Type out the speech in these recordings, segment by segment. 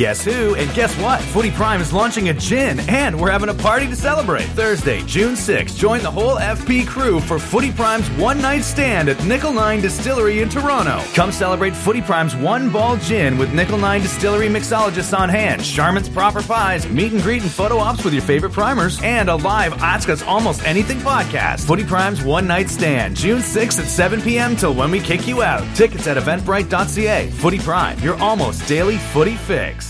Guess who? And guess what? Footy Prime is launching a gin, and we're having a party to celebrate. Thursday, June 6th, join the whole FP crew for Footy Prime's one night stand at Nickel 9 Distillery in Toronto. Come celebrate Footy Prime's one ball gin with Nickel 9 Distillery mixologists on hand, Charmin's proper pies, meet and greet and photo ops with your favorite primers, and a live Ask Almost Anything podcast. Footy Prime's one night stand, June 6th at 7 p.m. till when we kick you out. Tickets at eventbrite.ca. Footy Prime, your almost daily footy fix.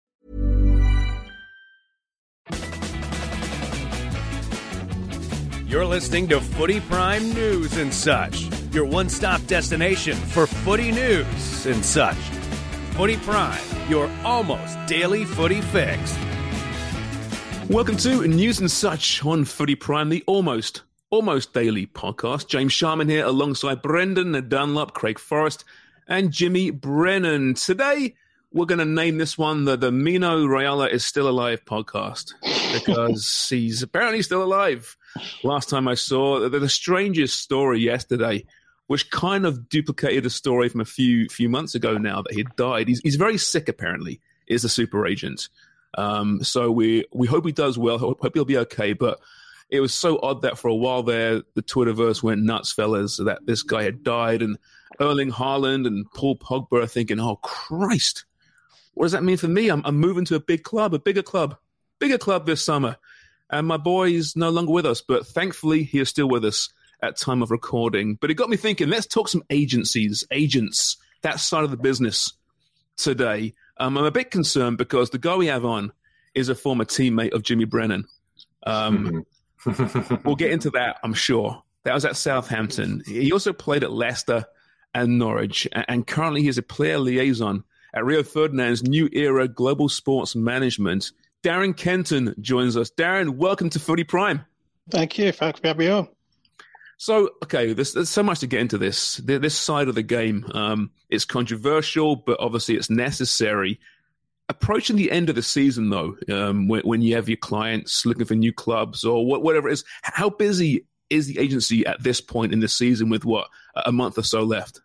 You're listening to Footy Prime News and Such, your one stop destination for footy news and such. Footy Prime, your almost daily footy fix. Welcome to News and Such on Footy Prime, the almost, almost daily podcast. James Sharman here alongside Brendan Dunlop, Craig Forrest, and Jimmy Brennan. Today, we're going to name this one the, the Mino Raiola is Still Alive podcast because he's apparently still alive. Last time I saw the, the strangest story yesterday, which kind of duplicated a story from a few few months ago now that he died. He's, he's very sick, apparently, is a super agent. Um, so we we hope he does well. Hope, hope he'll be okay. But it was so odd that for a while there, the Twitterverse went nuts, fellas, that this guy had died, and Erling Haaland and Paul Pogba are thinking, "Oh Christ, what does that mean for me? I'm, I'm moving to a big club, a bigger club, bigger club this summer." And my boy is no longer with us, but thankfully he is still with us at time of recording. But it got me thinking. Let's talk some agencies, agents, that side of the business today. Um, I'm a bit concerned because the guy we have on is a former teammate of Jimmy Brennan. Um, we'll get into that, I'm sure. That was at Southampton. He also played at Leicester and Norwich, and currently he's a player liaison at Rio Ferdinand's New Era Global Sports Management. Darren Kenton joins us. Darren, welcome to Footy Prime. Thank you. Thanks for having me on. So, okay, there's, there's so much to get into this. Th- This side of the game, um, it's controversial, but obviously it's necessary. Approaching the end of the season, though, um, when, when you have your clients looking for new clubs or wha- whatever it is, how busy is the agency at this point in the season with what a month or so left?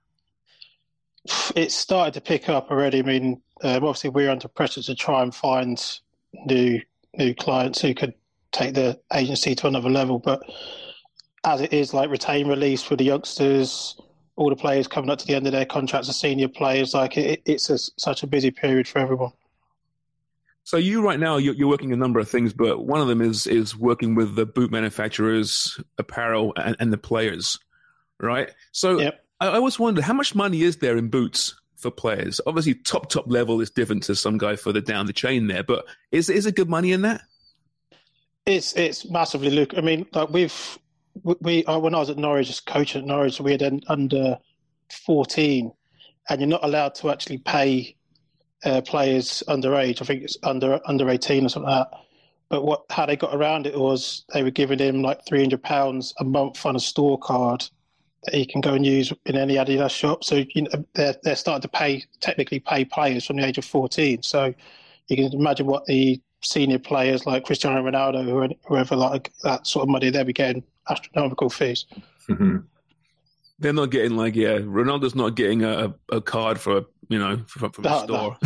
It started to pick up already. I mean, um, obviously we're under pressure to try and find new new clients who could take the agency to another level. But as it is, like retain release for the youngsters, all the players coming up to the end of their contracts, the senior players, like it, it's a, such a busy period for everyone. So you right now you're, you're working a number of things, but one of them is is working with the boot manufacturers, apparel, and, and the players, right? So Yep. I, I always wondered how much money is there in boots for players. Obviously, top top level is different to some guy further down the chain there, but is is there good money in that? It's it's massively look. I mean, like we've we, uh, when I was at Norwich, as coach at Norwich, we had an under fourteen, and you're not allowed to actually pay uh, players underage. I think it's under under eighteen or something like that. But what how they got around it was they were giving him like three hundred pounds a month on a store card that he can go and use in any Adidas shop. So you know, they're they're starting to pay technically pay players from the age of fourteen. So you can imagine what the senior players like Cristiano Ronaldo or whoever like that sort of money they'll be getting astronomical fees. Mm-hmm. They're not getting like yeah, Ronaldo's not getting a, a card for you know from, from the No, store.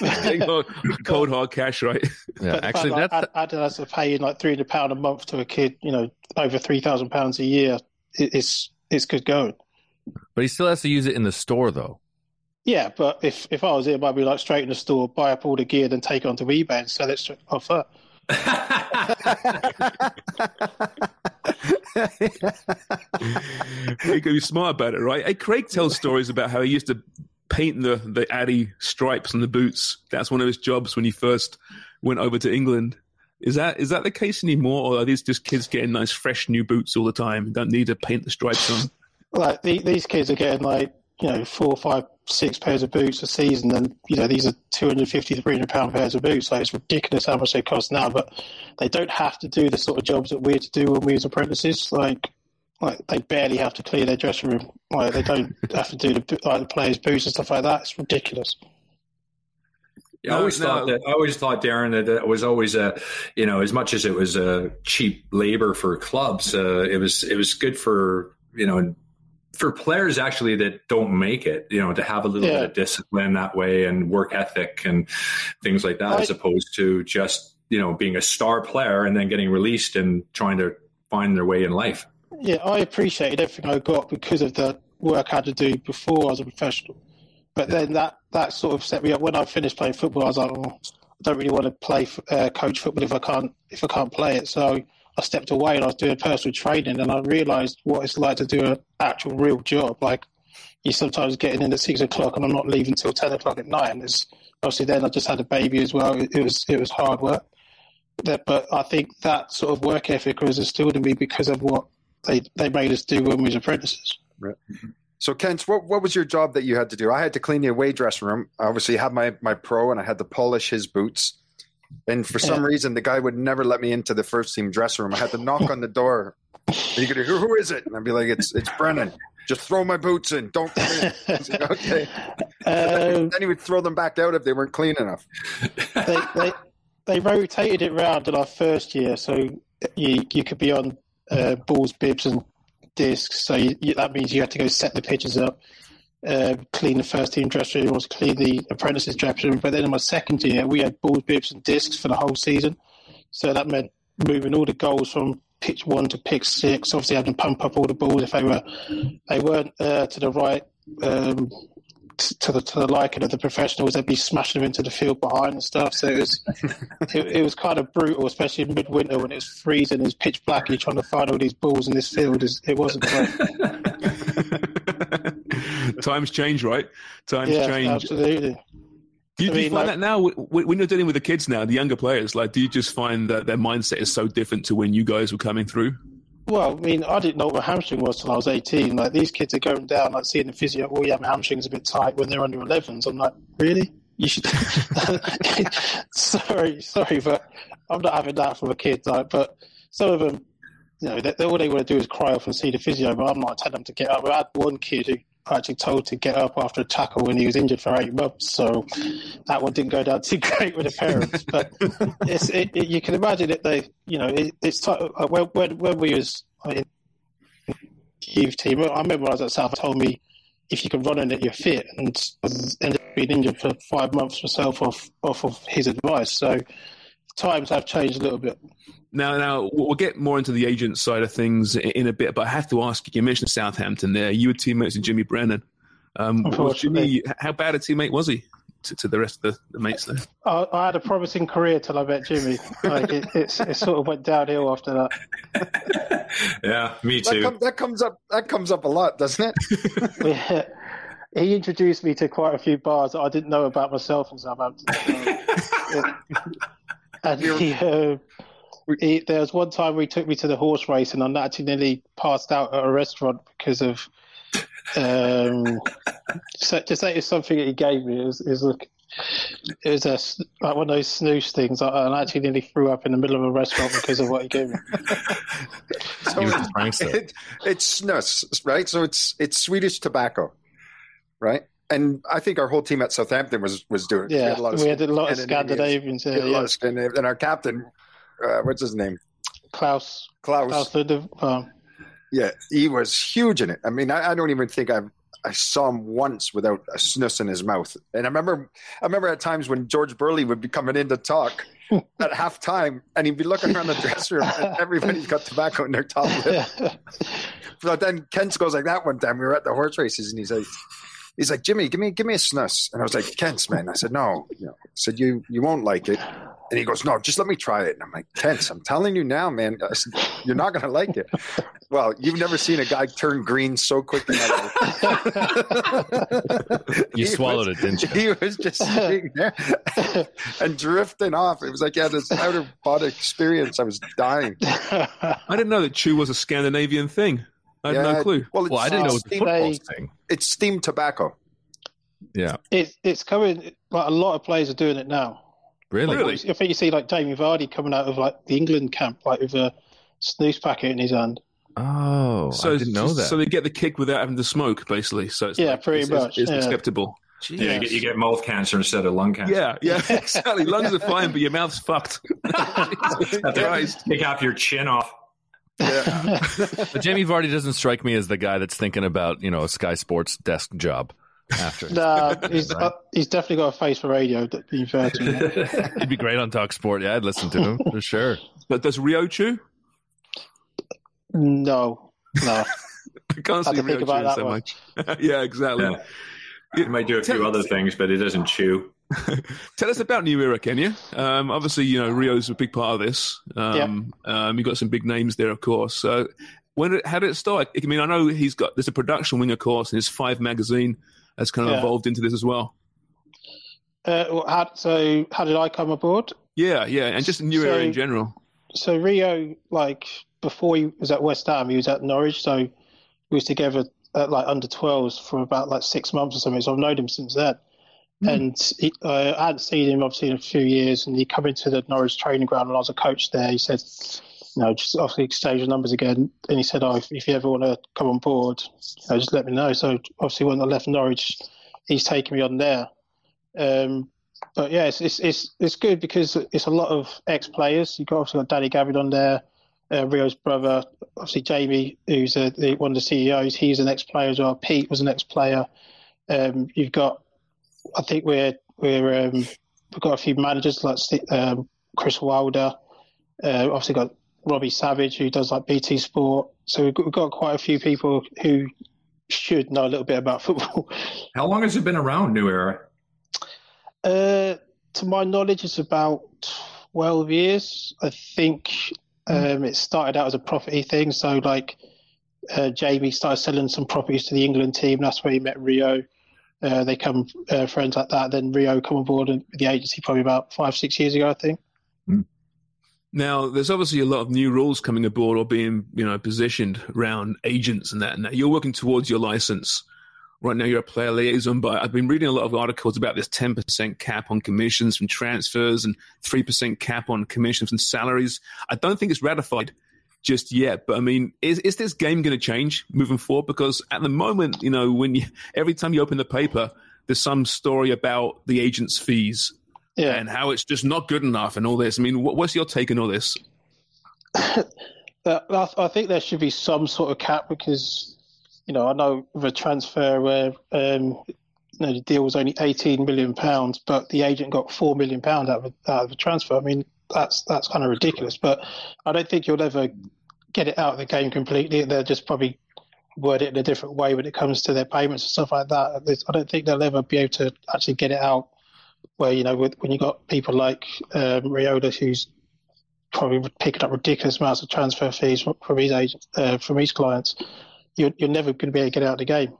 no. Cold hard cash, right? Yeah, But actually, like, that's Ad- Adidas are paying like three hundred pound a month to a kid, you know, over three thousand pounds a year. It- It's it's good going. but he still has to use it in the store though. Yeah, but if if I was him, I'd be like straight in the store, buy up all the gear, then take it onto eBay and sell it straight off her. you can be smart about it, right? Hey, Craig tells stories about how he used to paint the the Addy stripes on the boots. That's one of his jobs when he first went over to England. Is that is that the case anymore, or are these just kids getting nice, fresh new boots all the time? Don't need to paint the stripes on. Like the, these kids are getting like you know four, five, six pairs of boots a season, and you know these are 250, 300 pound pairs of boots. Like it's ridiculous how much they cost now, but they don't have to do the sort of jobs that we had to do when we was apprentices. Like like they barely have to clear their dressing room. Like they don't have to do the like the players' boots and stuff like that. It's ridiculous. I always no, thought no. that I always thought Darren that it was always a you know as much as it was a cheap labor for clubs, uh, it was it was good for you know for players actually that don't make it, you know, to have a little yeah. bit of discipline that way and work ethic and things like that, I, as opposed to just you know being a star player and then getting released and trying to find their way in life. Yeah, I appreciated everything I got because of the work I had to do before I was a professional. But then that, that sort of set me up. When I finished playing football, I was like, oh, I don't really want to play uh, coach football if I can't if I can't play it. So I stepped away and I was doing personal training, and I realised what it's like to do an actual real job. Like you sometimes getting in at six o'clock, and I'm not leaving till ten o'clock at night. And it's, obviously then I just had a baby as well. It, was it was hard work. But I think that sort of work ethic was instilled in me because of what they they made us do when we was apprentices. Right. So, Kent, what, what was your job that you had to do? I had to clean the away dressing room. I obviously had my, my pro and I had to polish his boots. And for some reason, the guy would never let me into the first team dressing room. I had to knock on the door. You could hear, who is it? And I'd be like, it's it's Brennan. Just throw my boots in. Don't. Like, okay. Um, then he would throw them back out if they weren't clean enough. They, they, they rotated it round in our first year. So you, you could be on uh, balls, bibs, and discs. So you, that means you had to go set the pitches up, uh, clean the first team dressing room, clean the apprentices dressing room. But then in my second year, we had balls, bibs, and discs for the whole season. So that meant moving all the goals from pitch one to pitch six. Obviously, having to pump up all the balls if they were they weren't uh, to the right um, to the to the liking of the professionals, they'd be smashing them into the field behind and stuff. So it was it, it, was kind of brutal, especially in midwinter when it was freezing, it's pitch black, you're trying to find all these balls in this field. It wasn't great. Times change, right? Times yeah, change. Absolutely. Do you, do you find like, that now when you're dealing with the kids now, the younger players? Like, do you just find that their mindset is so different to when you guys were coming through? Well, I mean, I didn't know what a hamstring was till I was 18. Like, these kids are going down, like, seeing the physio, oh, yeah, my hamstring's a bit tight when they're under 11s. I'm like, really? You should. sorry, sorry, but I'm not having that from a kid. Like, but some of them, you know, they, all they want to do is cry off and see the physio, but I'm not telling them to get up. I had one kid who actually told to get up after a tackle when he was injured for eight months. So that one didn't go down too great with the parents. But it's, it, it, you can imagine it. They, you know, it, it's t- uh, when, when, when we was in youth team. I remember I was at South. Told me if you can run in it, you're fit, and ended up being injured for five months myself off off of his advice. So times have changed a little bit. Now, now we'll get more into the agent side of things in a bit, but I have to ask you. You mentioned Southampton there. You were teammates with Jimmy Brennan. Um, was Jimmy, how bad a teammate was he to, to the rest of the, the mates there? I, I, had a promising career till I met Jimmy. Like it, it sort of went downhill after that. yeah, me too. That, com- that, comes up. That comes up a lot, doesn't it? yeah. He introduced me to quite a few bars that I didn't know about myself in Southampton. and he, uh, he, there was one time he took me to the horse race, and I actually nearly passed out at a restaurant because of. Um, so to say it's something that he gave me is is look. It was a, like one of those snus things. I, I actually nearly threw up in the middle of a restaurant because of what he gave me. so it, it's snus, right? So it's it's Swedish tobacco, right? and I think our whole team at Southampton was was doing. Yeah, we had a lot of, we had a lot of Scandinavians. Yeah, yeah. Scandinavians. And our captain, uh, what's his name? Klaus. Klaus. Klaus um, yeah, he was huge in it. I mean, I, I don't even think I've I saw him once without a snus in his mouth. And I remember, I remember at times when George Burley would be coming in to talk at halftime, and he'd be looking around the dressing room, and everybody's got tobacco in their top lip. but then Kent goes like that one time. We were at the horse races, and he's like, he's like, Jimmy, give me give me a snus. And I was like, Kent, man. I said, no. You know, I said, you you won't like it. And he goes, no, just let me try it. And I'm like, Kent, I'm telling you now, man, said, you're not going to like it. Well, you've never seen a guy turn green so quickly. you swallowed was, it, didn't you? He was just sitting there and drifting off. It was like, yeah, this out of body experience. I was dying. I didn't know that chew was a Scandinavian thing. I had yeah, no clue. Well, well I didn't know it was a football thing. It's steamed tobacco. Yeah, it's it's coming. Like a lot of players are doing it now. Really? really? I think you see like Jamie Vardy coming out of like the England camp, like with a snus packet in his hand. Oh, so I didn't know that. So they get the kick without having to smoke, basically. So it's yeah, like, pretty it's, much. It's, it's yeah. acceptable. Yeah, you get, you get, mouth cancer instead of lung cancer. Yeah, yeah, exactly. Lungs are fine, but your mouth's fucked. Take off your chin off. Yeah. but Jamie Vardy doesn't strike me as the guy that's thinking about you know a Sky Sports desk job after. Nah, he's uh, he's definitely got a face for radio. To be fair to him, he'd be great on Talk Sport. Yeah, I'd listen to him for sure. But does Rio chew? No, no. I can't see Rio chewing so one. much. yeah, exactly. Yeah. He might do a few other things, but he doesn't chew. Tell us about New Era, Kenya. Um, obviously, you know Rio's a big part of this. Um, yeah. um, you got some big names there, of course. So, when it, how did it start? I mean, I know he's got there's a production wing, of course, and his Five magazine has kind of yeah. evolved into this as well. Uh, well, how, so, how did I come aboard? Yeah, yeah, and just New so, Era in general. So Rio, like before he was at West Ham, he was at Norwich. So we was together at like under 12s for about like six months or something. So I've known him since then. Mm. And he, uh, I hadn't seen him obviously in a few years. And he come into the Norwich training ground when I was a coach there. He said, you know, just obviously exchange the numbers again. And he said, oh, if, you ever want to come on board, you know, just let me know. So obviously when I left Norwich, he's taken me on there. Um, but yeah, it's, it's, it's it's good because it's a lot of ex players. You've got obviously got Danny Gabbidon on there, uh, Rio's brother, obviously Jamie, who's a, the, one of the CEOs. He's an ex player as well. Pete was an ex player. Um, you've got, I think we're we're um, we've got a few managers like um, Chris Wilder. Uh, obviously got Robbie Savage who does like BT Sport. So we've got, we've got quite a few people who should know a little bit about football. How long has it been around, New Era? Uh, to my knowledge, it's about 12 years. I think um, it started out as a property thing. So, like, uh, Jamie started selling some properties to the England team. That's where he met Rio. Uh, they come uh, friends like that. Then Rio come on board with the agency probably about five, six years ago, I think. Hmm. Now, there's obviously a lot of new rules coming aboard or being, you know, positioned around agents and that. And that. You're working towards your license right now you're a player liaison, but I've been reading a lot of articles about this 10% cap on commissions from transfers and 3% cap on commissions and salaries. I don't think it's ratified just yet, but I mean, is, is this game going to change moving forward? Because at the moment, you know, when you, every time you open the paper, there's some story about the agent's fees yeah. and how it's just not good enough and all this. I mean, what, what's your take on all this? I think there should be some sort of cap because you know, I know the transfer where um, you know, the deal was only 18 million pounds, but the agent got four million pounds out out of the transfer. I mean, that's that's kind of ridiculous. But I don't think you'll ever get it out of the game completely. They'll just probably word it in a different way when it comes to their payments and stuff like that. I don't think they'll ever be able to actually get it out where you know with, when you got people like um, Raiola who's probably picking up ridiculous amounts of transfer fees from, from his agents, uh, from his clients you're, you're never going to be able to get out of the game.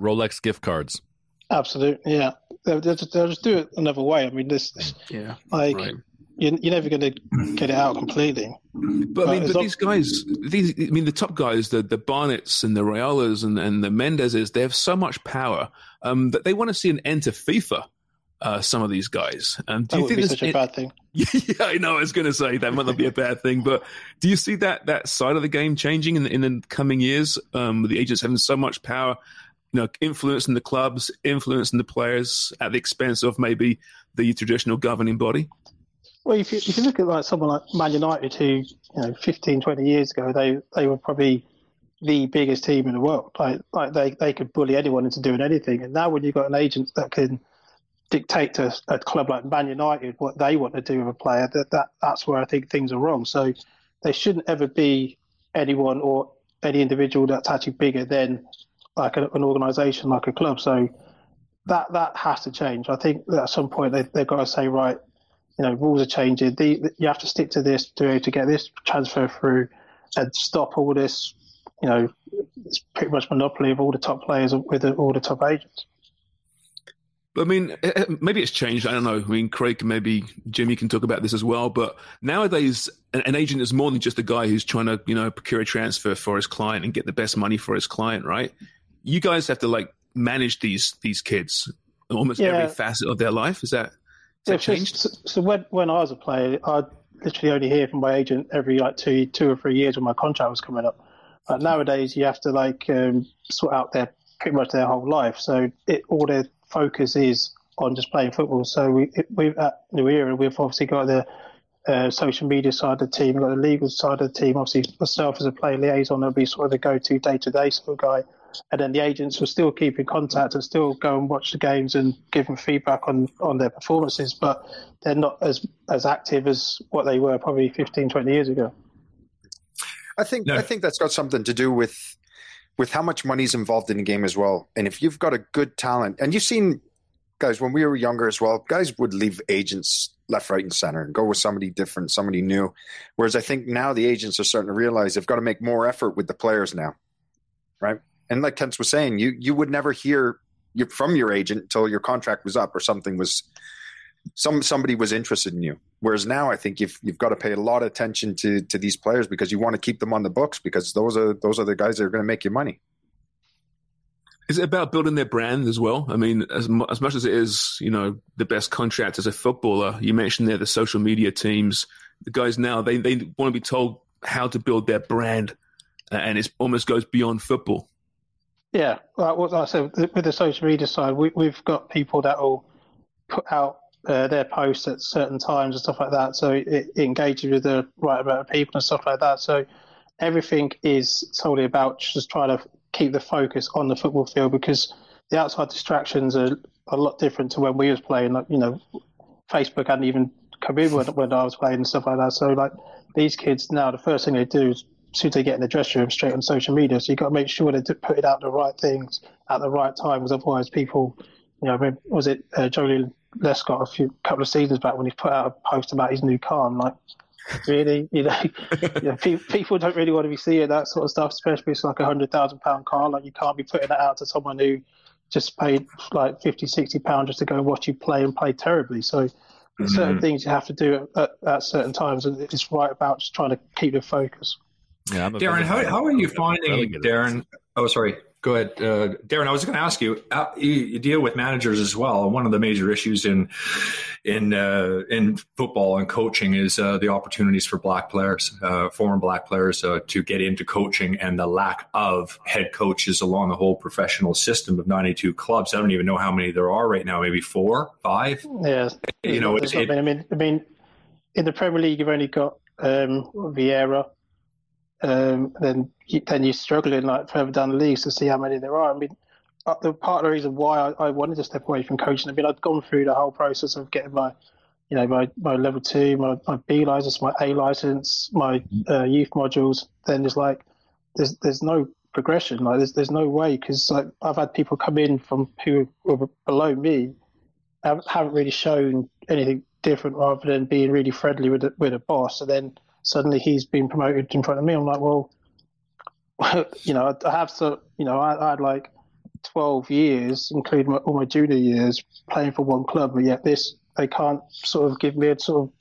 Rolex gift cards. Absolutely, yeah. They'll, they'll, just, they'll just do it another way. I mean, this, this yeah, like right. You're, you're never going to get it out completely. But I mean, but these guys, these I mean, the top guys, the the Barnetts and the Raiolas and and the Mendeses, they have so much power um, that they want to see an end to FIFA uh, some of these guys. Um, do that you think be such a bad thing? yeah, I know. I was going to say that might not be a bad thing, but do you see that that side of the game changing in the, in the coming years? Um, with the agents having so much power, you know, influencing the clubs, influencing the players at the expense of maybe the traditional governing body. Well, if you, if you look at like someone like Man United, who you know, 15, 20 years ago, they they were probably the biggest team in the world. Like like they, they could bully anyone into doing anything. And now when you've got an agent that can dictate to a club like Man United what they want to do with a player, that, that that's where I think things are wrong. So there shouldn't ever be anyone or any individual that's actually bigger than like a, an organisation, like a club. So that that has to change. I think at some point they they've got to say right, you know, rules are changing. The, you have to stick to this to be able to get this transfer through, and stop all this. You know, it's pretty much monopoly of all the top players with all the top agents. I mean, eh, eh, maybe it's changed. I don't know. I mean, Craig, maybe Jimmy can talk about this as well. But nowadays, an, agent is more than just a guy who's trying to, you know, procure a transfer for his client and get the best money for his client, right? You guys have to like manage these these kids almost yeah. every facet of their life. Is that, yeah, changed? So, so, when when I was a player, I literally only hear from my agent every like two two or three years when my contract was coming up. But nowadays, you have to like um, sort out their pretty much their whole life. So it all their focus is on just playing football. So we we at New Era we've obviously got the uh, social media side of the team, we've got the legal side of the team. Obviously, myself as a player liaison, I'll be sort of the go-to day-to-day sort of guy, and then the agents will still keep in contact and still go and watch the games and give them feedback on on their performances, but they're not as as active as what they were probably 15, 20 years ago. I think no. I think that's got something to do with with how much money's involved in the game as well. And if you've got a good talent, and you've seen guys when we were younger as well, guys would leave agents left, right, and center and go with somebody different, somebody new. Whereas I think now the agents are starting to realize they've got to make more effort with the players now, right? And like Kent was saying, you you would never hear from your agent until your contract was up or something was some somebody was interested in you. Whereas now, I think you've you've got to pay a lot of attention to to these players because you want to keep them on the books because those are those are the guys that are going to make you money. Is it about building their brand as well? I mean, as as much as it is, you know, the best contract as a footballer. You mentioned there the social media teams. The guys now they they want to be told how to build their brand, and it almost goes beyond football. Yeah, like I said with the social media side, we, we've got people that will put out uh, their posts at certain times and stuff like that. So it, it, engages with the right amount of people and stuff like that. So everything is solely about just trying to keep the focus on the football field because the outside distractions are a lot different to when we was playing. Like you know, Facebook hadn't even come in when, when I was playing and stuff like that. So like these kids now, the first thing they do is soon as they get in the dressing room, straight on social media. So you've got to make sure they put it out the right things at the right time, because otherwise people, you know, was it uh, Joleon Lescott a few couple of seasons back when he put out a post about his new car. I'm like, really, you know, you know people don't really want to be seeing that sort of stuff, especially if it's like a hundred thousand pound car. Like you can't be putting that out to someone who just paid like 50, 60 pounds just to go and watch you play and play terribly. So mm-hmm. certain things you have to do at, at, certain times, and it's right about just trying to keep the focus. Yeah, Darren, how, how are you finding Darren? Oh, sorry. Go ahead, uh, Darren. I was going to ask you, uh, you, you. deal with managers as well. One of the major issues in in uh, in football and coaching is uh, the opportunities for black players, uh, former black players, uh, to get into coaching, and the lack of head coaches along the whole professional system of ninety two clubs. I don't even know how many there are right now. Maybe four, five. Yeah, you know, it, it, I mean, I mean, in the Premier League, you've only got um, Vieira um, then you, then you're struggling like further down the leagues to see how many there are. I mean, uh, the part of the reason why I, I, wanted to step away from coaching, I mean, I'd gone through the whole process of getting my, you know, my, my level two, my, my B license, my A license, my uh, youth modules. Then there's like, there's there's no progression. Like there's there's no way because like I've had people come in from who were below me, haven't really shown anything different rather than being really friendly with a, with a boss, and then suddenly he's been promoted in front of me. I'm like, well, you know, I have to, you know, I, I had like 12 years, including my, all my junior years, playing for one club, but yet this, they can't sort of give me a sort of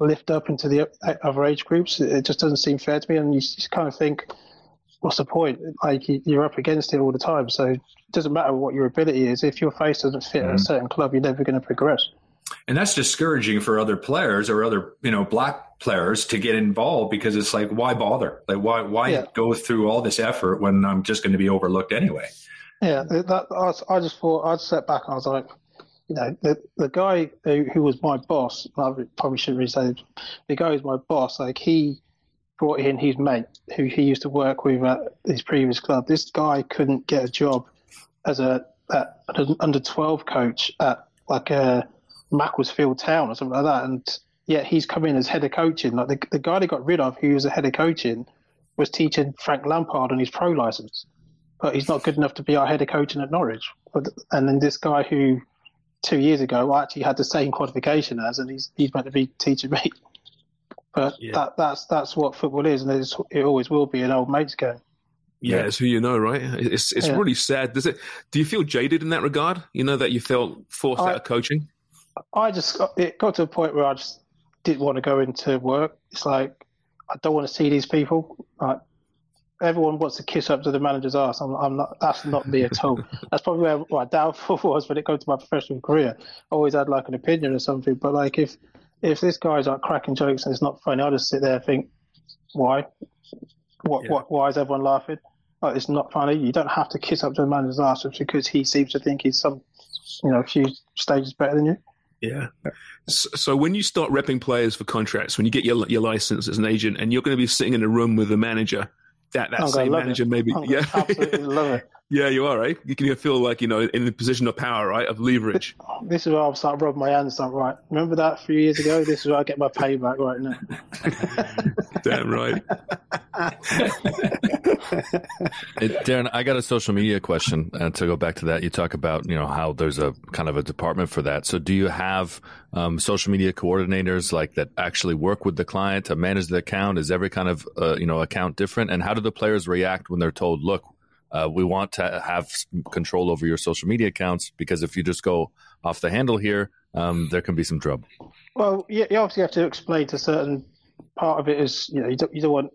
lift up into the other age groups. It just doesn't seem fair to me. And you just kind of think, what's the point? Like you're up against it all the time. So it doesn't matter what your ability is. If your face doesn't fit mm-hmm. a certain club, you're never going to progress and that's discouraging for other players or other you know black players to get involved because it's like why bother? Like why why yeah. go through all this effort when i'm just going to be overlooked anyway? Yeah that, I, I just thought i'd step back and i was like you know the the guy who, who was my boss i probably shouldn't really say the guy who's my boss like he brought in his mate who he used to work with at his previous club. This guy couldn't get a job as a at an under 12 coach at like a Macclesfield Town or something like that, and yet he's come in as head of coaching. Like the, the guy they got rid of, who was the head of coaching, was teaching Frank Lampard on his pro license. but he's not good enough to be our head of coaching at Norwich. And then this guy who two years ago I actually had the same qualification as, and he's he's meant to be teaching me. But yeah. that that's that's what football is, and it always will be an old mates game. Yeah, it's who you know, right? It's it's yeah. really sad. Does it? Do you feel jaded in that regard? You know that you felt forced I, out of coaching. I just got, it got to a point where I just didn't want to go into work. It's like I don't want to see these people. Like, everyone wants to kiss up to the manager's ass. I'm, I'm not. That's not me at all. that's probably where my downfall was when it comes to my professional career. I always had like an opinion or something. But like if if this guy's like cracking jokes and it's not funny, I'll just sit there and think, why? What? Yeah. What? Why is everyone laughing? Oh, it's not funny. You don't have to kiss up to the manager's ass because he seems to think he's some, you know, a few stages better than you. Yeah. Uh, so, so, when you start repping players for contracts, when you get your your license as an agent, and you're going to be sitting in a room with a manager, that that oh, same manager it. maybe, oh, yeah, absolutely love it. Yeah, you are, right? You can feel like, you know, in the position of power, right? Of leverage. Oh, this is where I'll start rubbing my hands like, right, remember that a few years ago? This is where I get my payback right now. Damn right. it, Darren, I got a social media question uh, to go back to that. You talk about, you know, how there's a kind of a department for that. So do you have um, social media coordinators like that actually work with the client to manage the account? Is every kind of, uh, you know, account different? And how do the players react when they're told, look, uh, we want to have control over your social media accounts because if you just go off the handle here, um, there can be some trouble. Well, you, you obviously have to explain to certain part of it is you know you don't, you don't want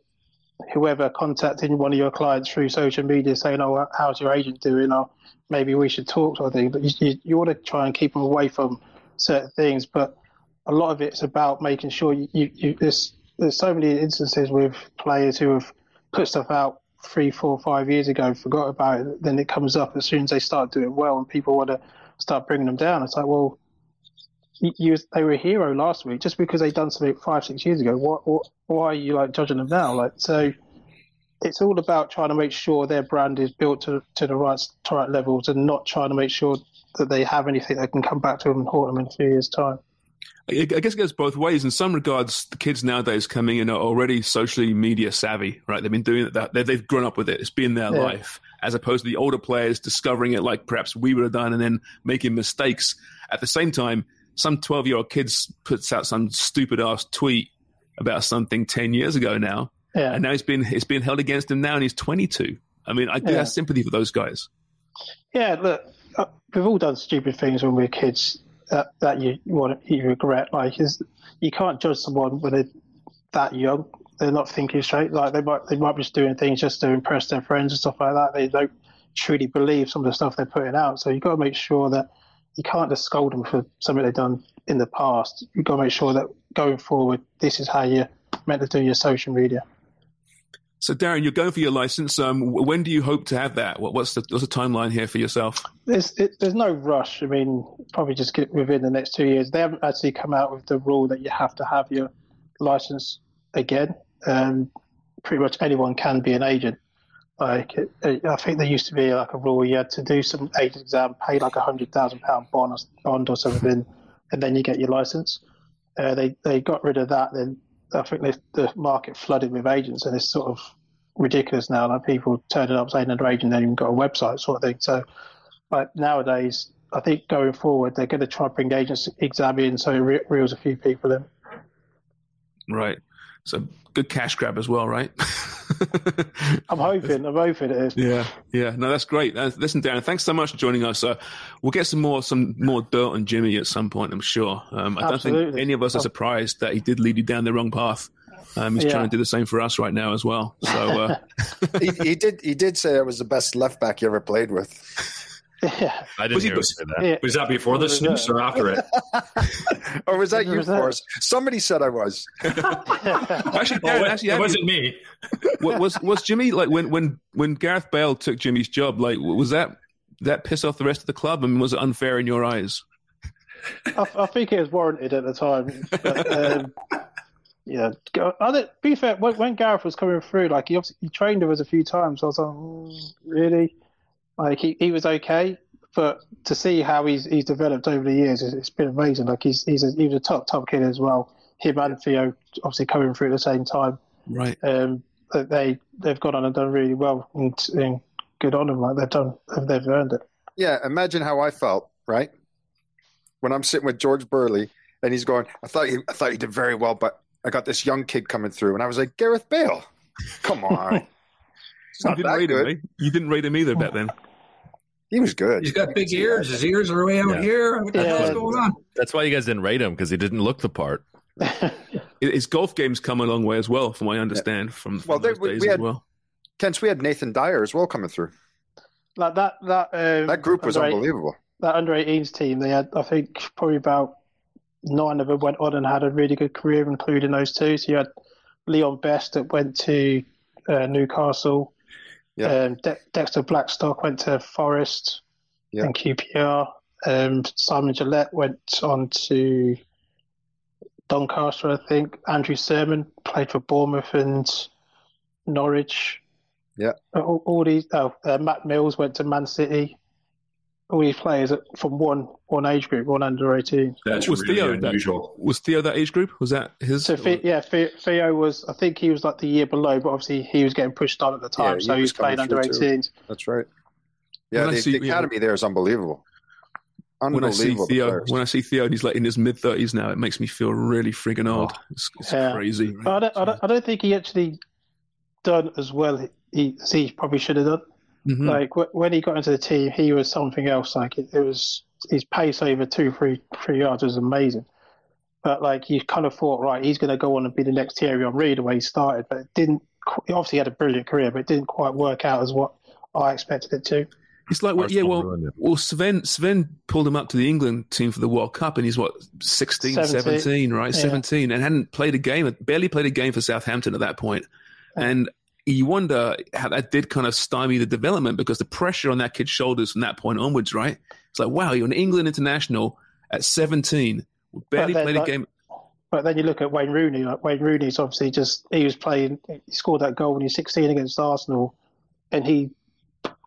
whoever contacting one of your clients through social media saying, "Oh, how's your agent doing?" or maybe we should talk sort of thing. But you, you, you want to try and keep them away from certain things. But a lot of it's about making sure you, you, there's there's so many instances with players who have put stuff out three, four, five years ago, forgot about it, then it comes up as soon as they start doing well and people want to start bringing them down. It's like, well, you, they were a hero last week just because they'd done something five, six years ago. What, why are you like judging them now? Like, so it's all about trying to make sure their brand is built to, to the right, to right levels and not trying to make sure that they have anything that can come back to them and haunt them in a few years' time. I guess it goes both ways. In some regards, the kids nowadays coming in are already socially media savvy, right? They've been doing that. They've grown up with it. It's been their yeah. life, as opposed to the older players discovering it like perhaps we would have done and then making mistakes. At the same time, some 12 year old kids puts out some stupid ass tweet about something 10 years ago now. Yeah. And now it's been, it's been held against him now and he's 22. I mean, I do yeah. have sympathy for those guys. Yeah, look, uh, we've all done stupid things when we were kids that that you want you regret. Like, is you can't judge someone when they're that young. They're not thinking straight. Like they might they might be just doing things just to impress their friends and stuff like that. They don't truly believe some of the stuff they're putting out. So you've got to make sure that you can't just scold them for something they've done in the past. You've got to make sure that going forward, this is how you're meant to do your social media. So, Darren, you're going for your license. Um, when do you hope to have that? What, what's the what's the timeline here for yourself? There's it, there's no rush. I mean, probably just get within the next two years. They haven't actually come out with the rule that you have to have your license again. Um, pretty much anyone can be an agent. Like I think there used to be like a rule you had to do some agent exam, pay like a hundred thousand pound bond or, bond or something, and then you get your license. Uh, they they got rid of that. Then I think the market flooded with agents, and it's sort of ridiculous now. Like people turning up saying they're agent, they even got a website sort of thing. So, but nowadays, I think going forward, they're going to try and bring agents exam in so it re- reels a few people in. Right. So good cash grab as well, right? I'm hoping. I'm hoping it is. Yeah, yeah. No, that's great. Uh, listen, Darren, thanks so much for joining us. Uh, we'll get some more, some more dirt on Jimmy at some point. I'm sure. Um, I don't think any of us are surprised that he did lead you down the wrong path. Um, he's yeah. trying to do the same for us right now as well. So uh... he, he, did. He did say it was the best left back you ever played with. Yeah. I didn't was hear he, say that. Yeah. Was that before the snus or after it? or was that you, Forrest? Somebody said I was. actually, well, actually, it wasn't me. was was Jimmy like when when when Gareth Bale took Jimmy's job? Like, was that that piss off the rest of the club? I mean, was it unfair in your eyes? I, I think it was warranted at the time. But, um, yeah, other, be fair, when, when, Gareth was coming through, like he obviously he trained with us a few times. So I was like, mm, really? Like he, he was okay, but to see how he's he's developed over the years, it's, it's been amazing. Like he's he's a, he was a top top kid as well. Him and Theo obviously coming through at the same time. Right. Um, they they've gone on and done really well and, in good on them. Like they've done, they've earned it. Yeah, imagine how I felt, right? When I'm sitting with George Burley and he's going, I thought you, I thought you did very well, but I got this young kid coming through, and I was like, Gareth Bale, come on. you didn't rate good. him, eh? You didn't rate him either back then. He was good. He's got big ears. His ears are way out yeah. here. What the going on? That's why you guys didn't rate him because he didn't look the part. His golf game's come a long way as well, from what I understand. Yeah. From, from well, there, we, we had, well. Kents, we had Nathan Dyer as well coming through. Like that, that um, that group was unbelievable. That under 18s team, they had, I think, probably about nine of them went on and had a really good career, including those two. So you had Leon Best that went to uh, Newcastle. Yeah. Um, De- Dexter Blackstock went to Forest yeah. and QPR. Um, Simon Gillett went on to Doncaster, I think. Andrew Surman played for Bournemouth and Norwich. Yeah. All, all these. Oh, uh, Matt Mills went to Man City all these players from one one age group, one under eighteen. That's was really Theo unusual. That, was Theo that age group? Was that his? So yeah, Theo was. I think he was like the year below, but obviously he was getting pushed on at the time, yeah, so he was playing under 18s. That's right. Yeah, the, see, the, academy there is unbelievable. When I see Theo, players. when I see Theo, and he's like in his mid thirties now. It makes me feel really frigging old. Oh. It's, it's yeah. crazy. Right? I, don't, I, don't, I don't think he actually done as well he, as he probably should have done. Mm-hmm. Like w- when he got into the team, he was something else. Like it, it, was his pace over two, three, three yards was amazing. But like you kind of thought, right, he's going to go on and be the next Thierry Henry the way he started. But it didn't. He obviously had a brilliant career, but it didn't quite work out as what I expected it to. It's like, well, yeah, well, well, Sven Sven pulled him up to the England team for the World Cup, and he's what 16, 17, 17 right, yeah. seventeen, and hadn't played a game, barely played a game for Southampton at that point. And you wonder how that did kind of stymie the development because the pressure on that kid's shoulders from that point onwards, right? It's like, wow, you're an England international at 17, barely played a game. But then you look at Wayne Rooney. Like Wayne Rooney's obviously just he was playing. He scored that goal when he was 16 against Arsenal, and he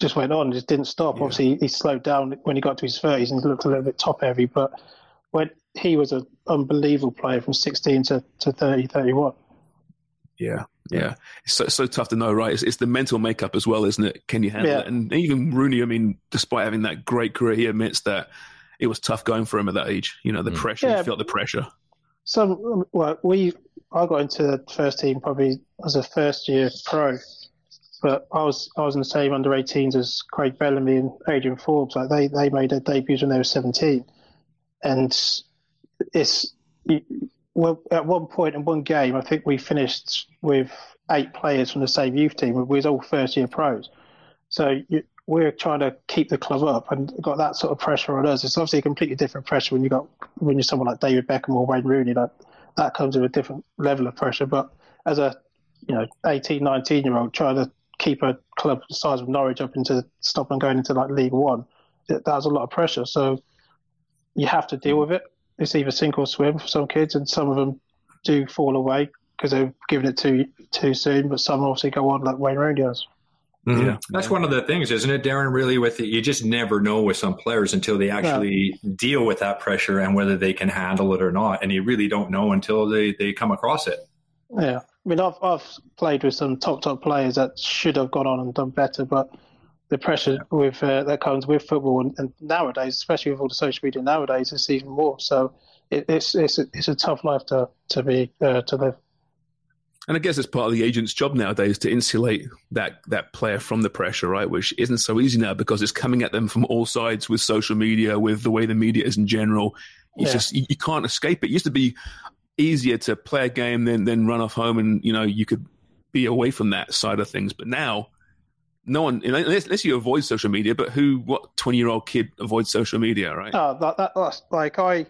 just went on, just didn't stop. Yeah. Obviously, he slowed down when he got to his 30s and looked a little bit top heavy. But when he was an unbelievable player from 16 to, to 30, 31. Yeah, yeah. It's so, so tough to know, right? It's, it's, the mental makeup as well, isn't it? Can you handle yeah. it? And even Rooney, I mean, despite having that great career, he admits that it was tough going for him at that age. You know, the mm. pressure, yeah, he felt the pressure. So, well, we, I got into the first team probably as a first year pro, but I was I was in the same under 18s as Craig Bellamy and Adrian Forbes. Like they, they made their debuts when they were 17, and it's well, at one point in one game, I think we finished with eight players from the same youth team. We was all first year pros. So you, we're trying to keep the club up and got that sort of pressure on us. It's obviously a completely different pressure when you got when you're someone like David Beckham or Wayne Rooney. Like that comes with a different level of pressure. But as a you know 18, 19 year old trying to keep a club the size of Norwich up into stop and going into like League One, that, that was a lot of pressure. So you have to deal with it it's either sink or swim for some kids, and some of them do fall away because they've given it too too soon. But some obviously go on like Wayne Rooney does. Mm-hmm. Yeah, that's one of the things, isn't it, Darren? Really, with it, you just never know with some players until they actually yeah. deal with that pressure and whether they can handle it or not. And you really don't know until they, they come across it. Yeah, I mean, I've I've played with some top top players that should have gone on and done better, but the pressure with uh, that comes with football, and, and, nowadays, especially with all the social media nowadays, it's even more. So it, it's it's a, it's a tough life to to be uh, to live. And I guess it's part of the agent's job nowadays to insulate that that player from the pressure, right? Which isn't so easy now because it's coming at them from all sides with social media, with the way the media is in general. It's yeah. just you, you can't escape it. it. Used to be easier to play a game than then run off home, and you know you could be away from that side of things. But now no one unless, unless, you avoid social media but who what 20 year old kid avoids social media right? Oh that, that, that's like i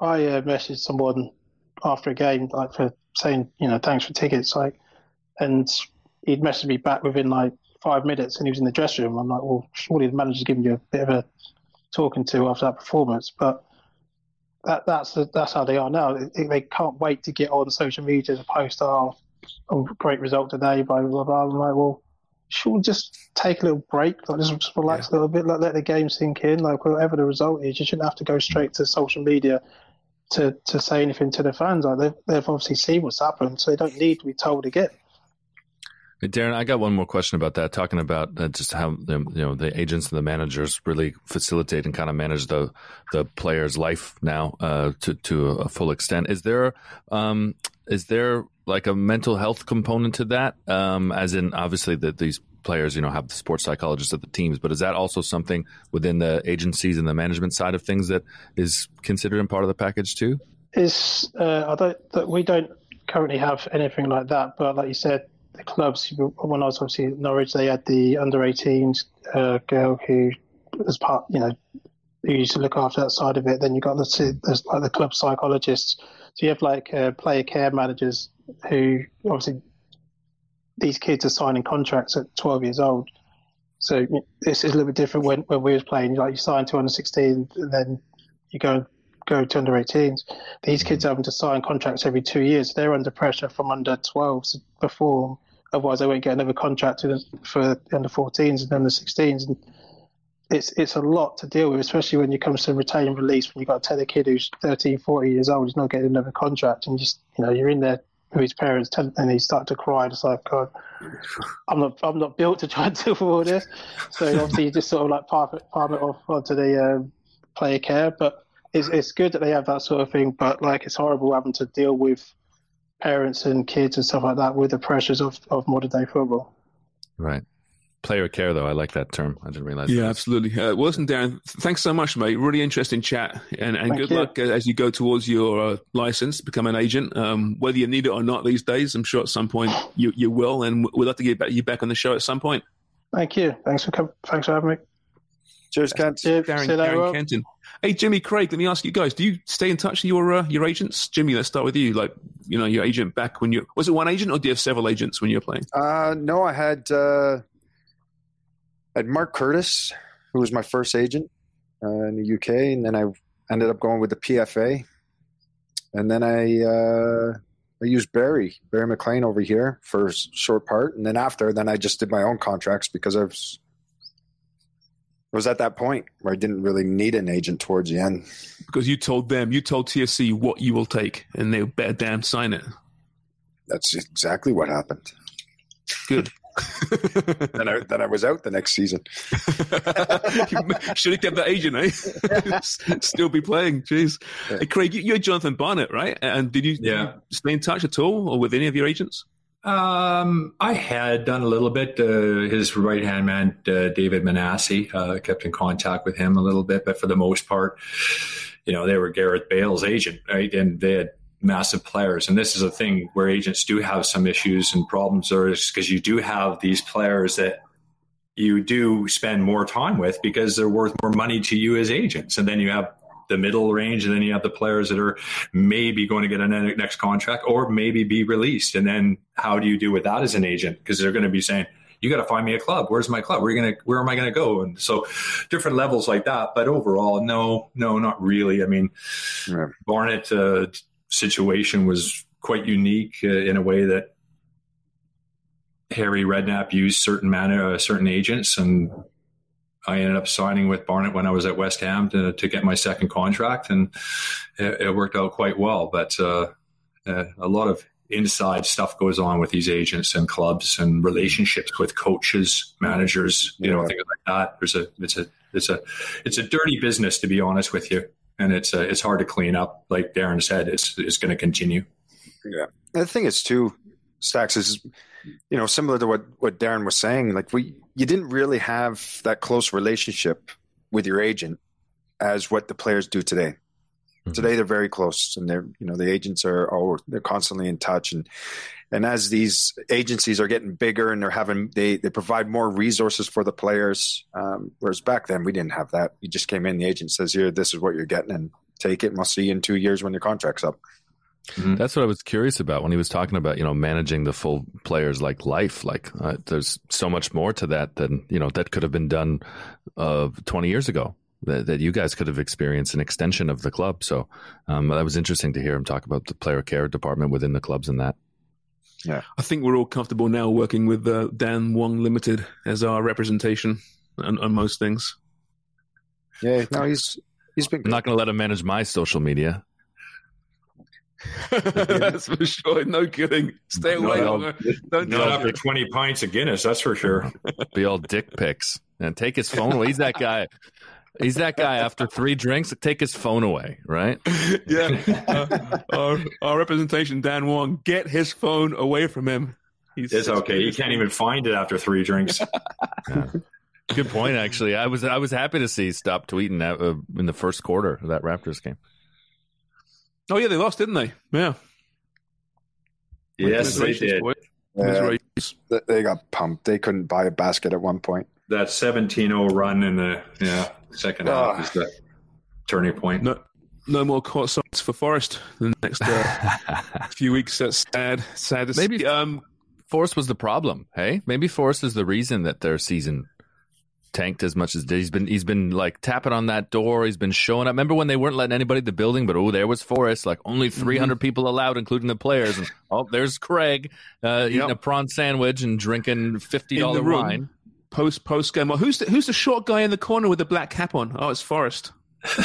i uh, messaged someone after a game like for saying you know thanks for tickets like and he'd messaged me back within like five minutes and he was in the dressing room. I'm like well surely the manager's giving you a bit of a talking to after that performance but that, that's that's how they are now. They, they can't wait to get on social media to post oh, oh great result today blah blah blah. I'm like well should we just take a little break, like just, just relax yeah. a little bit, like let the game sink in, like whatever the result is, you shouldn't have to go straight to social media to, to say anything to the fans. Like they've, they've obviously seen what's happened, so they don't need to be told again. Hey, Darren, I got one more question about that. Talking about uh, just how the, you know the agents and the managers really facilitate and kind of manage the the player's life now uh, to to a full extent. Is there um, is there like a mental health component to that? Um, as in, obviously, that these players, you know, have the sports psychologists at the teams, but is that also something within the agencies and the management side of things that is considered in part of the package too? Is uh, I don't that we don't currently have anything like that, but like you said, the clubs. When I was obviously at Norwich, they had the under 18s uh, girl who was part, you know, who used to look after that side of it. Then you got the there's like the club psychologists. So you have like uh, player care managers who obviously these kids are signing contracts at 12 years old. So this is a little bit different when, when we was playing. Like you sign to under 16, and then you go go to under 18s. These kids having to sign contracts every two years. They're under pressure from under 12s to perform. Otherwise, they won't get another contract for the under 14s and under 16s. And it's it's a lot to deal with, especially when it comes to retain and release. When you've got to tell a kid who's 13, 14 years old, he's not getting another contract, and just you know you're in there with his parents, and he started to cry. It's like, God, I'm not I'm not built to try and deal with all this. So obviously, you just sort of like palm it, palm it off onto the um, player care, but it's, it's good that they have that sort of thing, but like it's horrible having to deal with parents and kids and stuff like that with the pressures of, of modern day football. Right. Player care, though, I like that term. I didn't realize. Yeah, that. absolutely. Uh, Wilson, Darren, thanks so much, mate. Really interesting chat, and, and good you. luck uh, as you go towards your uh, license, become an agent. Um, whether you need it or not these days, I'm sure at some point you you will, and we'd love to get back, you back on the show at some point. Thank you. Thanks for coming. Thanks for having me. Cheers, Kent. Cheers. Darren, See you later, Darren Kenton. Hey, Jimmy Craig, let me ask you guys: Do you stay in touch with your uh, your agents? Jimmy, let's start with you. Like, you know, your agent back when you was it one agent or do you have several agents when you're playing? Uh, no, I had uh, I had Mark Curtis, who was my first agent uh, in the UK, and then I ended up going with the PFA, and then I uh, I used Barry Barry McLean over here for a short part, and then after, then I just did my own contracts because I was was at that point where I didn't really need an agent towards the end. Because you told them, you told TFC what you will take, and they better damn sign it. That's exactly what happened. Good. Then I then I was out the next season. Should have kept that agent, eh? Still be playing. Jeez. Hey, Craig, you, you had Jonathan Barnett, right? And did you, Yeah. did you stay in touch at all, or with any of your agents? Um, I had done a little bit. Uh, his right hand man, uh, David Manasseh, uh, kept in contact with him a little bit, but for the most part, you know, they were Gareth Bale's agent, right? And they had massive players. And this is a thing where agents do have some issues and problems there is because you do have these players that you do spend more time with because they're worth more money to you as agents. And then you have the middle range, and then you have the players that are maybe going to get a next contract or maybe be released. And then how do you do with that as an agent? Because they're going to be saying, "You got to find me a club. Where's my club? Where are you gonna? Where am I going to go?" And so, different levels like that. But overall, no, no, not really. I mean, Yeah. Barnett uh, situation was quite unique uh, in a way that Harry Redknapp used certain man, uh, certain agents, and I ended up signing with Barnett when I was at West Ham to, to get my second contract, and it, it worked out quite well. But uh, uh, a lot of inside stuff goes on with these agents and clubs and relationships with coaches, managers, you know, things like that. There's a it's a it's a it's a dirty business to be honest with you, and it's uh, it's hard to clean up. Like Darren said, it's it's going to continue. Yeah. The thing is too, Stacks is you know, similar to what, what Darren was saying, like we you didn't really have that close relationship with your agent as what the players do today. Today they're very close and they're you know, the agents are oh they're constantly in touch and and as these agencies are getting bigger and they're having they, they provide more resources for the players. Um, whereas back then we didn't have that. You just came in, the agent says here, this is what you're getting and take it and we'll see you in two years when your contract's up. That's what I was curious about when he was talking about, you know, managing the full player's like life. Like, uh, there's so much more to that than you know that could have been done uh, 20 years ago. That, that you guys could have experienced an extension of the club. So um, that was interesting to hear him talk about the player care department within the clubs and that. Yeah, I think we're all comfortable now working with uh, Dan Wong Limited as our representation on, on most things. Yeah, no, he's he's been I'm not going to let him manage my social media. that's for sure. No kidding. Stay away. Not, Don't not after 20 pints of Guinness, that's for sure. Be all dick pics and take his phone away. He's that guy. He's that guy. After three drinks, take his phone away. Right? yeah. Uh, our, our, representation, Dan Wong, get his phone away from him. He's it's okay. He can't even find it after three drinks. yeah. Good point. Actually, I was I was happy to see stop tweeting that, uh, in the first quarter of that Raptors game. Oh yeah, they lost, didn't they? Yeah. Yes, they did. Yeah, they got pumped. They couldn't buy a basket at one point. That 17-0 run in the yeah second oh. half is the turning point. No, no more court songs for Forrest the next uh, few weeks. That's sad. Sad to Maybe see. Um, Forrest was the problem. Hey, maybe Forrest is the reason that their season tanked as much as he's been. He's been like tapping on that door. He's been showing up. Remember when they weren't letting anybody in the building, but oh, there was Forrest. Like only 300 mm-hmm. people allowed, including the players. And oh, there's Craig uh, eating a prawn sandwich and drinking fifty dollar wine. Post post game. Well, who's the, who's the short guy in the corner with the black cap on? Oh, it's Forrest. hey,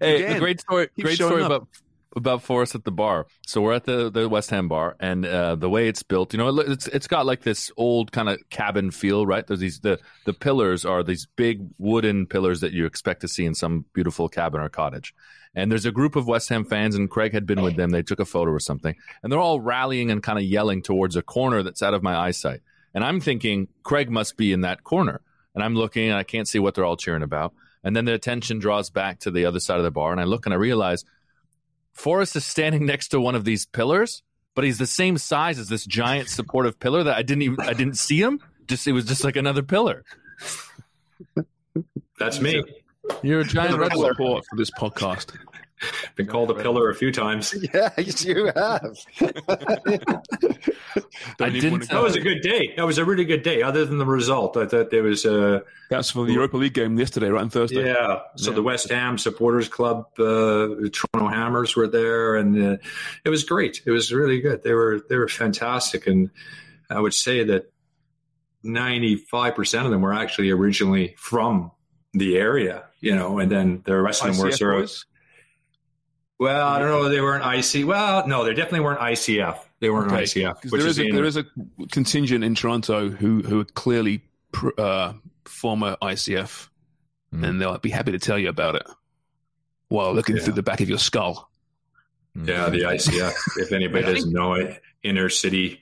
Again, great story. Great story up. about about Forrest at the bar. So we're at the, the West Ham bar, and uh, the way it's built, you know, it's it's got like this old kind of cabin feel, right? There's these the the pillars are these big wooden pillars that you expect to see in some beautiful cabin or cottage. And there's a group of West Ham fans, and Craig had been with them. They took a photo or something, and they're all rallying and kind of yelling towards a corner that's out of my eyesight. And I'm thinking Craig must be in that corner, and I'm looking, and I can't see what they're all cheering about. And then the attention draws back to the other side of the bar, and I look and I realize Forrest is standing next to one of these pillars, but he's the same size as this giant supportive pillar that I didn't even I didn't see him. Just it was just like another pillar. That's me. You're a giant red support for this podcast. Been called a pillar a few times. Yeah, you have. I didn't. That was a good day. That was a really good day. Other than the result, I thought there was. Uh, That's for the Europa League game yesterday, right on Thursday. Yeah. So yeah. the West Ham supporters club, uh, Toronto Hammers were there, and uh, it was great. It was really good. They were they were fantastic, and I would say that ninety five percent of them were actually originally from the area, you know, and then the rest of them were sort of well, I don't know. They weren't IC. Well, no, they definitely weren't ICF. They weren't okay. ICF. There is, is a, there is a contingent in Toronto who who are clearly uh, former ICF, mm. and they'll be happy to tell you about it while looking yeah. through the back of your skull. Yeah, the ICF. if anybody doesn't know it, inner city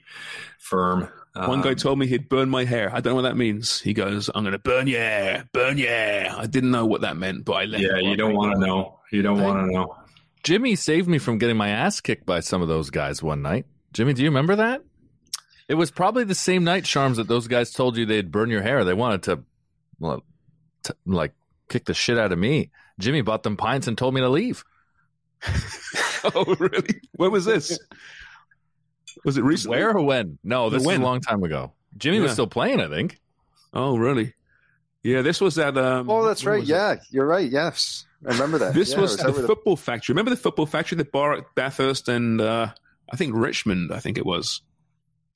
firm. One guy um, told me he'd burn my hair. I don't know what that means. He goes, "I'm going to burn your hair, burn your hair." I didn't know what that meant, but I let. Yeah, you don't want to know. You don't want to know. Jimmy saved me from getting my ass kicked by some of those guys one night. Jimmy, do you remember that? It was probably the same night, Charms, that those guys told you they'd burn your hair. They wanted to, well, to, like, kick the shit out of me. Jimmy bought them pints and told me to leave. oh, really? When was this? Was it recently? Where or when? No, this when? was a long time ago. Jimmy yeah. was still playing, I think. Oh, really? Yeah, this was at. Um, oh, that's right. Yeah, it? you're right. Yes. I remember that. This yeah, was, was the football the... factory. Remember the football factory, the bar at Bathurst and uh, I think Richmond, I think it was.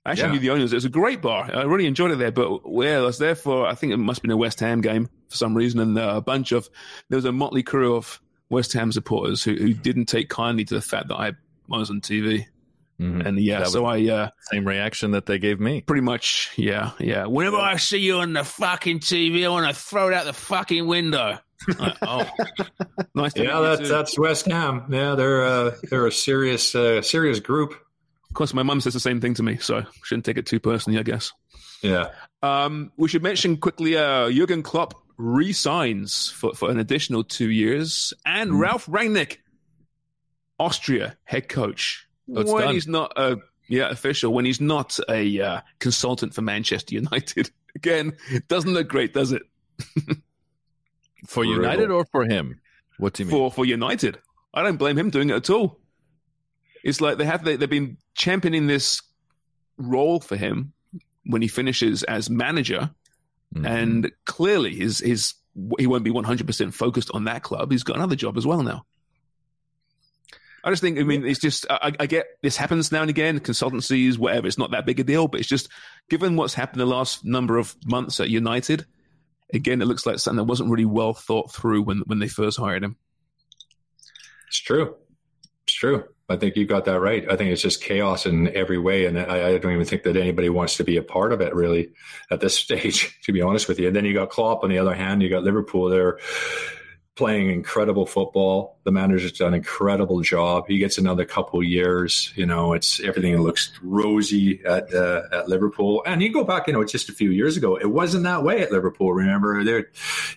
I actually yeah. knew the owners. It was a great bar. I really enjoyed it there. But yeah, I was there for, I think it must have been a West Ham game for some reason. And uh, a bunch of, there was a motley crew of West Ham supporters who, who didn't take kindly to the fact that I was on TV. Mm-hmm. And yeah, so I uh, same reaction that they gave me. Pretty much, yeah, yeah. Whenever I see you on the fucking TV, I want to throw it out the fucking window. Like, oh, nice. yeah, that's that's West Ham. Yeah, they're uh, they're a serious uh, serious group. Of course, my mum says the same thing to me, so shouldn't take it too personally, I guess. Yeah. Um, we should mention quickly uh, Jurgen Klopp resigns for, for an additional two years, and mm. Ralf Rangnick, Austria head coach when done. he's not a yeah official, when he's not a uh, consultant for Manchester United. Again, doesn't look great, does it? for United or for him? What do you mean? For for United, I don't blame him doing it at all. It's like they have they, they've been championing this role for him when he finishes as manager, mm-hmm. and clearly his his he won't be one hundred percent focused on that club. He's got another job as well now. I just think, I mean, it's just, I, I, get this happens now and again, consultancies, whatever. It's not that big a deal, but it's just given what's happened the last number of months at United, again, it looks like something that wasn't really well thought through when, when they first hired him. It's true. It's true. I think you got that right. I think it's just chaos in every way, and I, I, don't even think that anybody wants to be a part of it really at this stage. To be honest with you, and then you got Klopp on the other hand. You got Liverpool there playing incredible football. The manager's done an incredible job. He gets another couple years. You know, it's everything looks rosy at uh, at Liverpool. And you go back, you know, just a few years ago, it wasn't that way at Liverpool. Remember, there,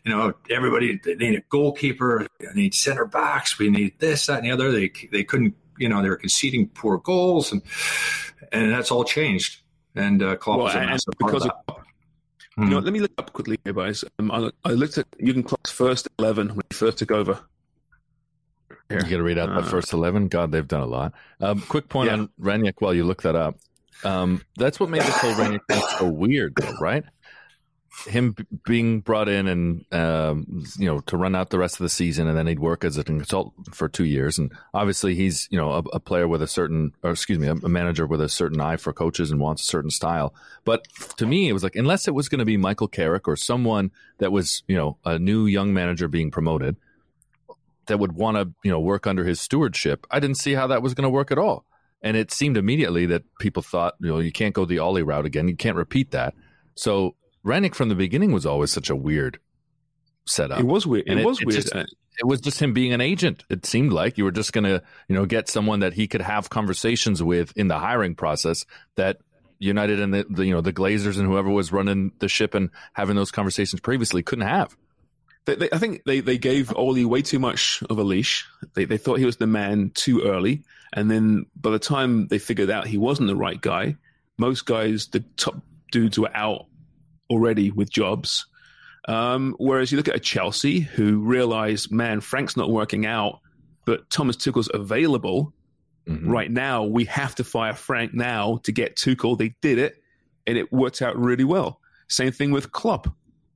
you know, everybody they need a goalkeeper, they need center backs, we need this, that, and the other. They they couldn't, you know, they were conceding poor goals, and and that's all changed. And uh, Klopp well, was a massive because of, of you know, hmm. let me look up quickly here, guys. Um, I, I, looked at Jurgen Klopp's first eleven when he first took over. Here. You got to read out uh, the first eleven. God, they've done a lot. Um, quick point yeah. on Rangnick while you look that up. Um, that's what made this whole thing so weird, though, right? Him being brought in and um, you know to run out the rest of the season, and then he'd work as a consultant for two years. And obviously, he's you know a, a player with a certain, or excuse me, a, a, manager with a certain eye for coaches and wants a certain style. But to me, it was like unless it was going to be Michael Carrick or someone that was you know a new young manager being promoted that would want to you know work under his stewardship, I didn't see how that was going to work at all. And it seemed immediately that people thought, you know, you can't go the Ole route again. You can't repeat that. So Rangnick from the beginning was always such a weird setup. It was weird. And it, it was it weird. Just, it was just him being an agent. It seemed like you were just going to, you know, get someone that he could have conversations with in the hiring process that United and the, the you know the Glazers and whoever was running the ship and having those conversations previously couldn't have. They, they, I think they, they gave Ole way too much of a leash. They, they thought he was the man too early. And then by the time they figured out he wasn't the right guy, most guys, the top dudes were out already with jobs. Um, whereas you look at a Chelsea who realize, man, Frank's not working out, but Thomas Tuchel's available mm-hmm. right now. We have to fire Frank now to get Tuchel. They did it, and it worked out really well. Same thing with Klopp.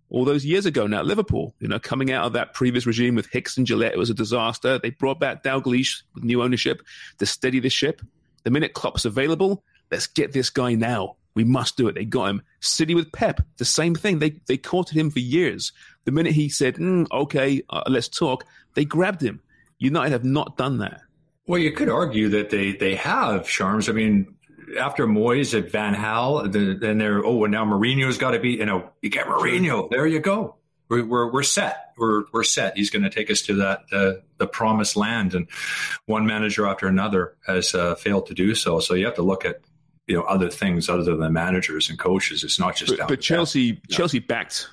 All those years ago now, Liverpool, you know, coming out of that previous regime with Hicks and Gillett, it was a disaster. They brought back Dalglish with new ownership to steady the ship. The minute Klopp's available, let's get this guy now. We must do it. They got him. City with Pep, the same thing. They they courted him for years. The minute he said, mm, "Okay, uh, let's talk," they grabbed him. United have not done that. Well, you could argue that they they have charms. I mean, after Moyes at Van Gaal, then they're oh, and now Mourinho's got to be. You know, you get Mourinho. There you go. We're we're, we're set. We're we're set. He's going to take us to that uh, the promised land, and one manager after another has uh, failed to do so. So you have to look at you know other things other than managers and coaches. It's not just. But, but Chelsea, that. Chelsea backed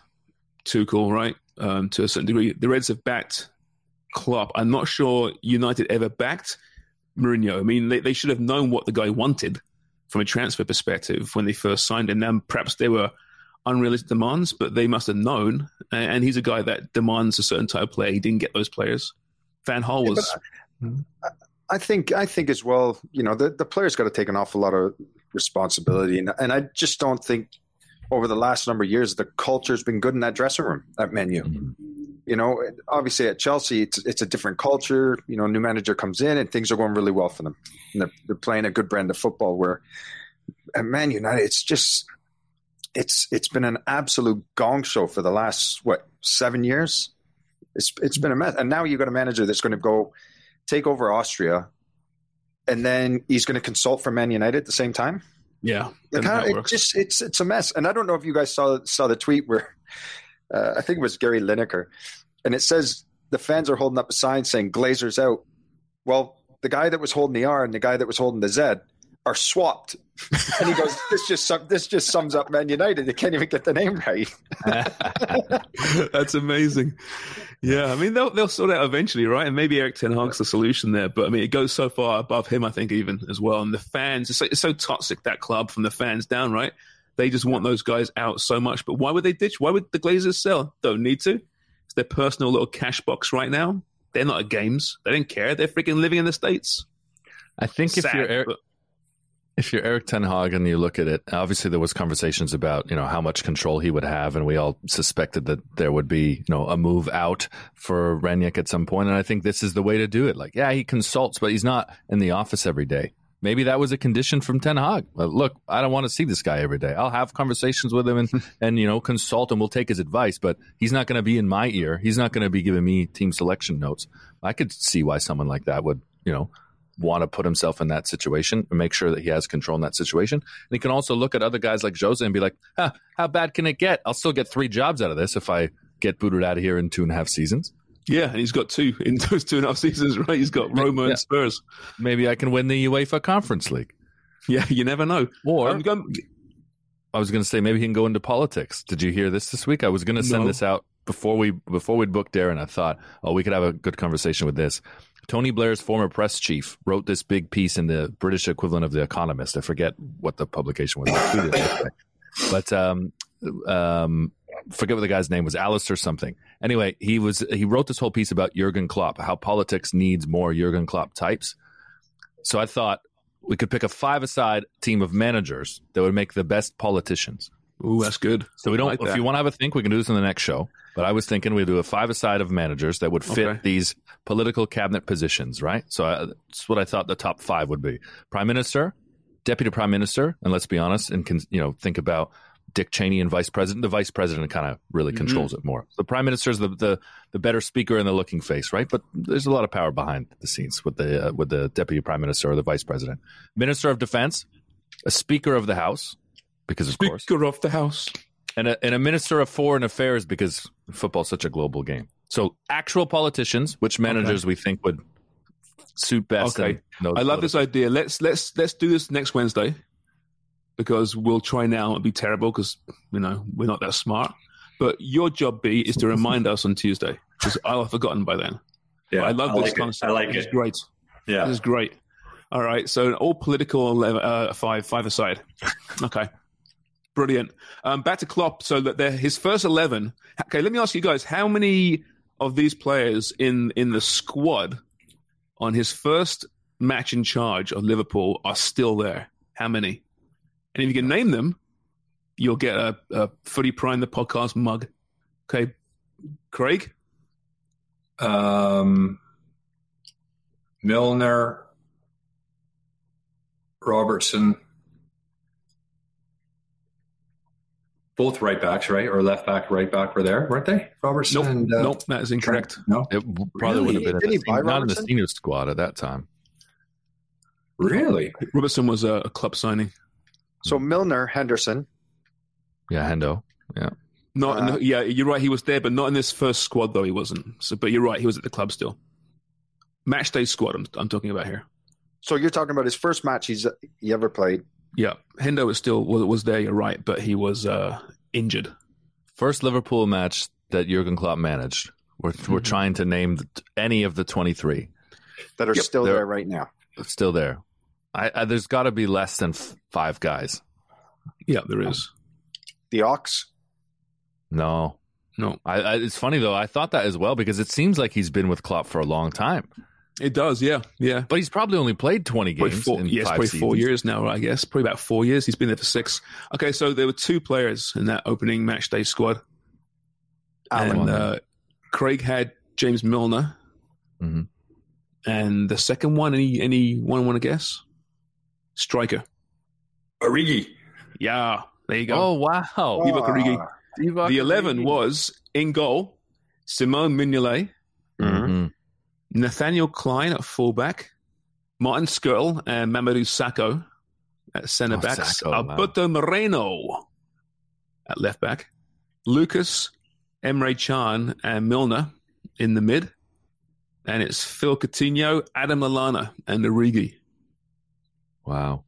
Tuchel, right? Um, to a certain degree, the Reds have backed Klopp. I'm not sure United ever backed Mourinho. I mean, they, they should have known what the guy wanted from a transfer perspective when they first signed him. Now, perhaps they were unrealistic demands, but they must have known. And, he's a guy that demands a certain type of player. He didn't get those players. Van Gaal was. Yeah, I think I think as well. You know, the the players got to take an awful lot of responsibility. And, and I just don't think over the last number of years the culture's been good in that dressing room, that menu. Mm-hmm. You know, obviously at Chelsea, it's it's a different culture. You know, new manager comes in and things are going really well for them. And they're, they're playing a good brand of football. Where at Man United, it's just it's it's been an absolute gong show for the last what seven years. It's it's been a mess, and now you've got a manager that's going to go take over Austria, and then he's going to consult for Man United at the same time. Yeah, it, kind of, it just it's it's a mess. And I don't know if you guys saw saw the tweet where uh, I think it was Gary Lineker, and it says the fans are holding up a sign saying "Glazers out." Well, the guy that was holding the R and the guy that was holding the Z are swapped. and he goes, "This just this just sums up Man United. They can't even get the name right." That's amazing. Yeah, I mean they'll they'll sort out eventually, right? And maybe Erik Ten Hag's the solution there. But I mean, it goes so far above him, I think, even as well. And the fans, it's so, it's so toxic that club from the fans down, right? They just want those guys out so much. But why would they ditch? Why would the Glazers sell? Don't need to. It's their personal little cash box right now. They're not at games. They don't care. They're freaking living in the states. I think Sad, if you're Erik, but- if you're Erik Ten Hag and you look at it, obviously there was conversations about you know how much control he would have, and we all suspected that there would be you know a move out for Rangnick at some point, and I think this is the way to do it. Like, yeah, he consults, but he's not in the office every day. Maybe that was a condition from Ten Hag. Look, I don't want to see this guy every day. I'll have conversations with him and and you know consult, and we'll take his advice, but he's not going to be in my ear. He's not going to be giving me team selection notes. I could see why someone like that would you know want to put himself in that situation and make sure that he has control in that situation. And he can also look at other guys like Jose and be like, ah, how bad can it get? I'll still get three jobs out of this if I get booted out of here in two and a half seasons. Yeah, and he's got two in those two and a half seasons, right? He's got Roma yeah. and Spurs. Maybe I can win the UEFA Conference League. Yeah, you never know. Or um, going, I was going to say maybe he can go into politics. Did you hear this this week? I was going to send no. this out before we before we'd book Darren. I thought, oh, we could have a good conversation with this. Tony Blair's former press chief wrote this big piece in the British equivalent of The Economist. I forget what the publication was. but um, um, forget what the guy's name was, Alastair something. Anyway, he was he wrote this whole piece about Jurgen Klopp, how politics needs more Jurgen Klopp types. So I thought we could pick a five-a-side team of managers that would make the best politicians. Ooh, that's good. So we don't. Like if you want to have a think, we can do this in the next show. But I was thinking we'd do a five-a-side of managers that would fit okay. these political cabinet positions, right? So I, that's what I thought the top five would be: prime minister, deputy prime minister, and let's be honest, and can, you know think about Dick Cheney and vice president. The vice president kind of really mm-hmm. controls it more. The prime minister is the, the, the better speaker and the looking face, right? But there's a lot of power behind the scenes with the uh, with the deputy prime minister or the vice president, minister of defense, a speaker of the house, because of speaker course, speaker of the house, and a, and a minister of foreign affairs because football's such a global game. So actual politicians, which managers okay. we think would suit best. Okay, I love this idea. Let's let's let's do this next Wednesday because we'll try now and be terrible because you know we're not that smart. But your job, B, is to remind us on Tuesday because I'll have forgotten by then. Yeah, but I love I this like concept. It. I like this it. Is great. Yeah, this is great. All right, so all political uh, five five aside. Okay, brilliant. Um, back to Klopp. So that his first eleven. Okay, let me ask you guys: How many of these players in in the squad on his first match in charge of Liverpool are still there? How many? And if you can name them, you'll get a, a Footy Prime the podcast mug. Okay, Craig. Um, Milner, Robertson, both right backs, right, or left back, right back were there, weren't they? Robertson. Nope, and, uh, nope, that is incorrect. No, it probably really? would have been in the, not in the senior squad at that time. Really, Robertson was a, a club signing. So Milner, Henderson. Yeah, Hendo. Yeah. Not, uh, yeah, you're right. He was there, but not in this first squad, though. He wasn't. So, but you're right. He was at the club still. Match day squad. I'm, I'm talking about here. So you're talking about his first match he's he ever played. Yeah, Hendo was still was, was there. You're right, but he was uh, injured. First Liverpool match that Jurgen Klopp managed. We're mm-hmm. we're trying to name any of the 23 that are yep, still there right now. Still there. I, I there's got to be less than f- five guys. Yeah, there is. The Ox. No, no. I, I, it's funny though. I thought that as well because it seems like he's been with Klopp for a long time. It does, yeah, yeah. But he's probably only played twenty games. Four, yes, probably seasons. four years now. I guess probably about four years. He's been there for six. Okay, so there were two players in that opening match day squad. And uh, Craig had James Milner, mm-hmm. and the second one. Any anyone want to guess? Striker. Origi. Yeah, there you go. Oh, wow. Divock Origi. Divock the 11 Origi. was in goal, Simon Mignolet, mm-hmm. Nathaniel Clyne at fullback, Martin Skrtel and uh, Mamadou Sakho at centre oh, backs, Sakho, Alberto wow. Moreno at left back, Lucas, Emre Can and Milner in the mid, and it's Phil Coutinho, Adam Lallana, and Origi Wow.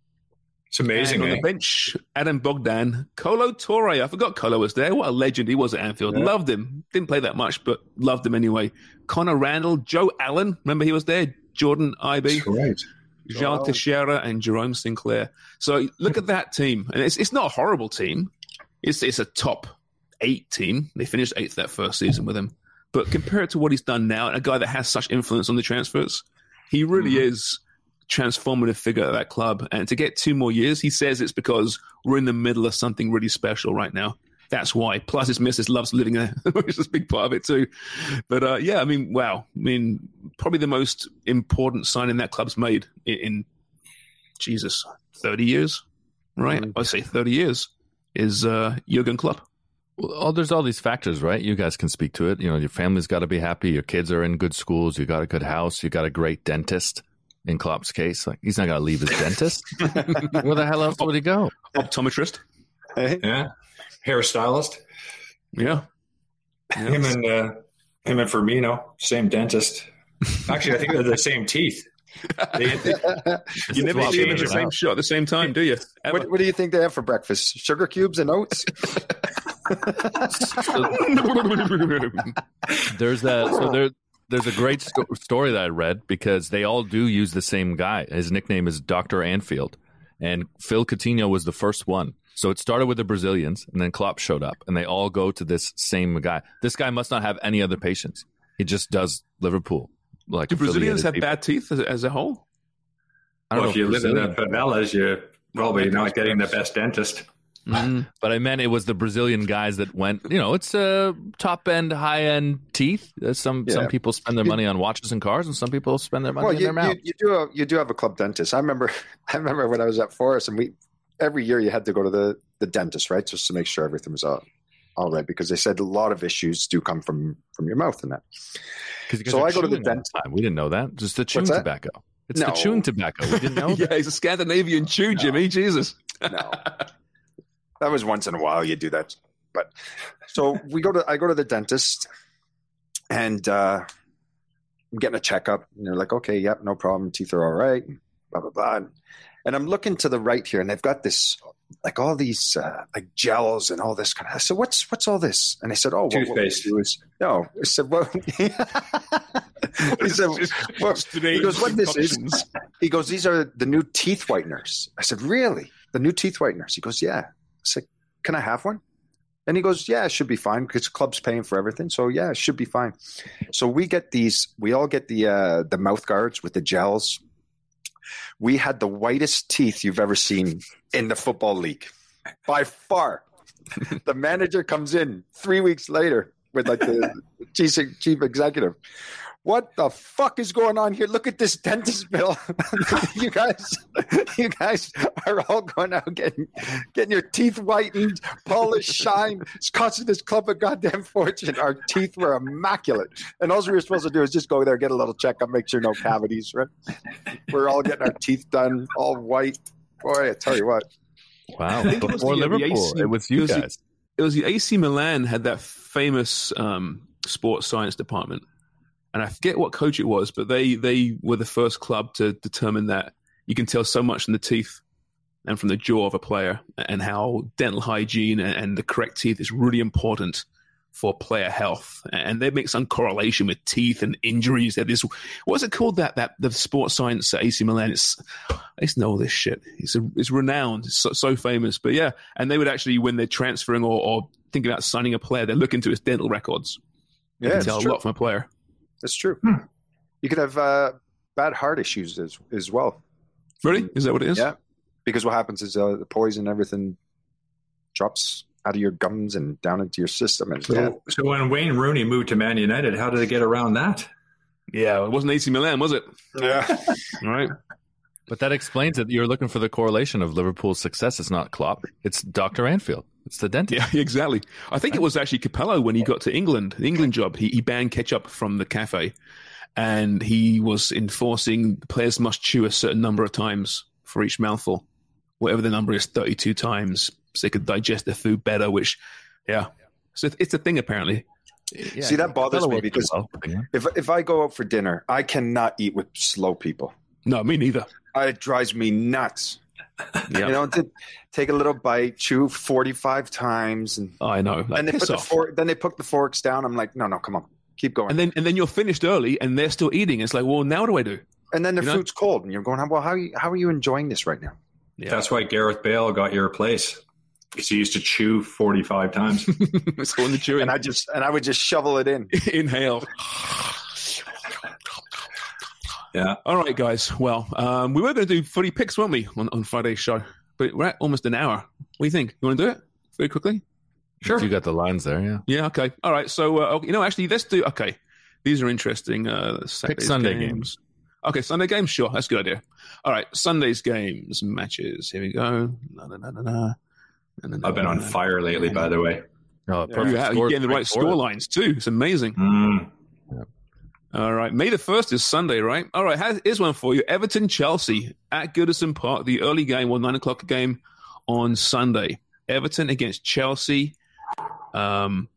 It's amazing. And on eh? the bench, Adam Bogdan, Kolo Touré. I forgot Kolo was there. What a legend he was at Anfield. Yeah. Loved him. Didn't play that much, but loved him anyway. Connor Randall, Joe Allen. Remember he was there. Jordan Ibe. right. João. Teixeira and Jerome Sinclair. So look at that team. And it's, it's not a horrible team. It's, it's a top eight team. They finished eighth that first season with him. But compared to what he's done now, a guy that has such influence on the transfers, he really mm-hmm. is transformative figure at that club. And to get two more years, he says it's because we're in the middle of something really special right now. That's why. Plus, his missus loves living there, which is a big part of it too. But uh, yeah, I mean, wow. I mean, probably the most important signing that club's made in, in Jesus, 30 years, right? Mm-hmm. I say 30 years is uh, Jurgen Klopp. Well, there's all these factors, right? You guys can speak to it. You know, your family's got to be happy. Your kids are in good schools. You got a good house. You got a great dentist in Klopp's case. Like he's not going to leave his dentist. Where the hell else would he go? Optometrist. Yeah, hairstylist. Yeah. Him and uh, him and Firmino, same dentist. Actually, I think they're the same teeth. They, they, you never see them in the same shot at the same time, do you? What, what, do you think they have for breakfast? Sugar cubes and oats? there's that. So there, there's a great sto- story that I read because they all do use the same guy. His nickname is Doctor Anfield, and Phil Coutinho was the first one. So it started with the Brazilians, and then Klopp showed up, and they all go to this same guy. This guy must not have any other patients. He just does Liverpool. Like do Brazilians have people. bad teeth as, as, a whole? I don't well, know if you live in the favelas, you're probably not getting the best dentist. Mm-hmm. But I meant it was the Brazilian guys that went. You know, it's a uh, top end, high end teeth. Uh, some yeah. some people spend their money on watches and cars, and some people spend their money well, you, in their mouth. You, you, do a, you do have a club dentist. I remember I remember when I was at Forest, and we every year you had to go to the the dentist, right, just to make sure everything was all all right, because they said a lot of issues do come from from your mouth and that. So I go to the dentist. We didn't know that. Just the chewing tobacco. It's no. the chewing tobacco. We didn't know. yeah, he's a Scandinavian chew, no. Jimmy. Jesus. no, that was once in a while you do that. But so we go to I go to the dentist, and uh, I'm getting a checkup, and they're like, "Okay, yep, no problem. Teeth are all right." Blah blah blah. And I'm looking to the right here, and they've got this like all these uh, like gels and all this kind of. I said, "What's what's all this?" And they said, "Oh, toothpaste." What, is, no, I said, "Well," he said, well, "He goes, what this is?" He goes, "These are the new teeth whiteners." I said, "Really? The new teeth whiteners?" He goes, "Yeah." I said, "Can I have one?" And he goes, "Yeah, it should be fine because the club's paying for everything, so yeah, it should be fine." So we get these. We all get the uh, the mouth guards with the gels we had the whitest teeth you've ever seen in the football league by far. the manager comes in three weeks later with like the chief, chief executive. What the fuck is going on here? Look at this dentist bill. you guys, you guys are all going out getting getting your teeth whitened, polished, shine. It's costing this club a goddamn fortune. Our teeth were immaculate, and all we were supposed to do is just go there, get a little checkup, make sure no cavities. Right? We're all getting our teeth done, all white. Boy, I tell you what. Wow! Before Liverpool, AC, it was you it was guys. The, it was the AC Milan had that famous um, sports science department and I forget what coach it was, but they they were the first club to determine that you can tell so much from the teeth and from the jaw of a player, and how dental hygiene and the correct teeth is really important for player health. And they make some correlation with teeth and injuries. That is, what's it called? That that the sports science at AC Milan. It's I used to know all this shit. It's a, it's renowned. It's so, so, famous. But yeah, and they would actually when they're transferring or, or thinking about signing a player, they look into his dental records. Yeah, can tell a lot from a player. That's true. Hmm. You could have uh, bad heart issues as as well. Really? Is that what it is? Yeah. Because what happens is uh, the poison, everything drops out of your gums and down into your system. And so, yeah. so when Wayne Rooney moved to Man United, how did they get around that? Yeah, it wasn't AC Milan, was it? Yeah. right. But that explains it. You're looking for the correlation of Liverpool's success. It's not Klopp. It's Dr. Anfield. It's the dentist. Yeah, exactly. I think it was actually Capello when he got to England, the England job. He, he banned ketchup from the cafe, and he was enforcing players must chew a certain number of times for each mouthful, whatever the number is, thirty-two times, so they could digest their food better. Which, yeah, so it's a thing apparently. Yeah, See, that bothers me because well. if if I go out for dinner, I cannot eat with slow people. No, me neither. It drives me nuts. Yep. You know, to take a little bite, chew forty-five times, and oh, I know. Like, and they put the fork, then they put the forks down. I'm like, no, no, come on, keep going. And then and then you're finished early, and they're still eating. It's like, well, now what do I do? And then the you food's know? cold, and you're going, well, how are you, how are you enjoying this right now? Yeah. That's why Gareth Bale got your place. Because he used to chew forty-five times. it's going to chew, and I just and I would just shovel it in. Inhale. Yeah. All right, guys. Well, um, we were going to do footy picks, weren't we, on, on Friday's show? But we're at almost an hour. What do you think? You want to do it very quickly? Sure. If you got the lines there, yeah. Yeah. Okay. All right. So, uh, you know, actually, let's do. Okay, these are interesting. Uh, Pick Sunday games. games. Okay, Sunday games. Sure, that's a good idea. All right, Sunday's games matches. Here we go. Na, na, na, I've been on fire lately, by the way. Oh, perfect. Yeah, you're getting the right score lines too. It's amazing. Mm. Yeah. All right. May the 1st is Sunday, right? All right. Here's one for you Everton Chelsea at Goodison Park, the early game one, 9 o'clock game on Sunday. Everton against Chelsea. Um,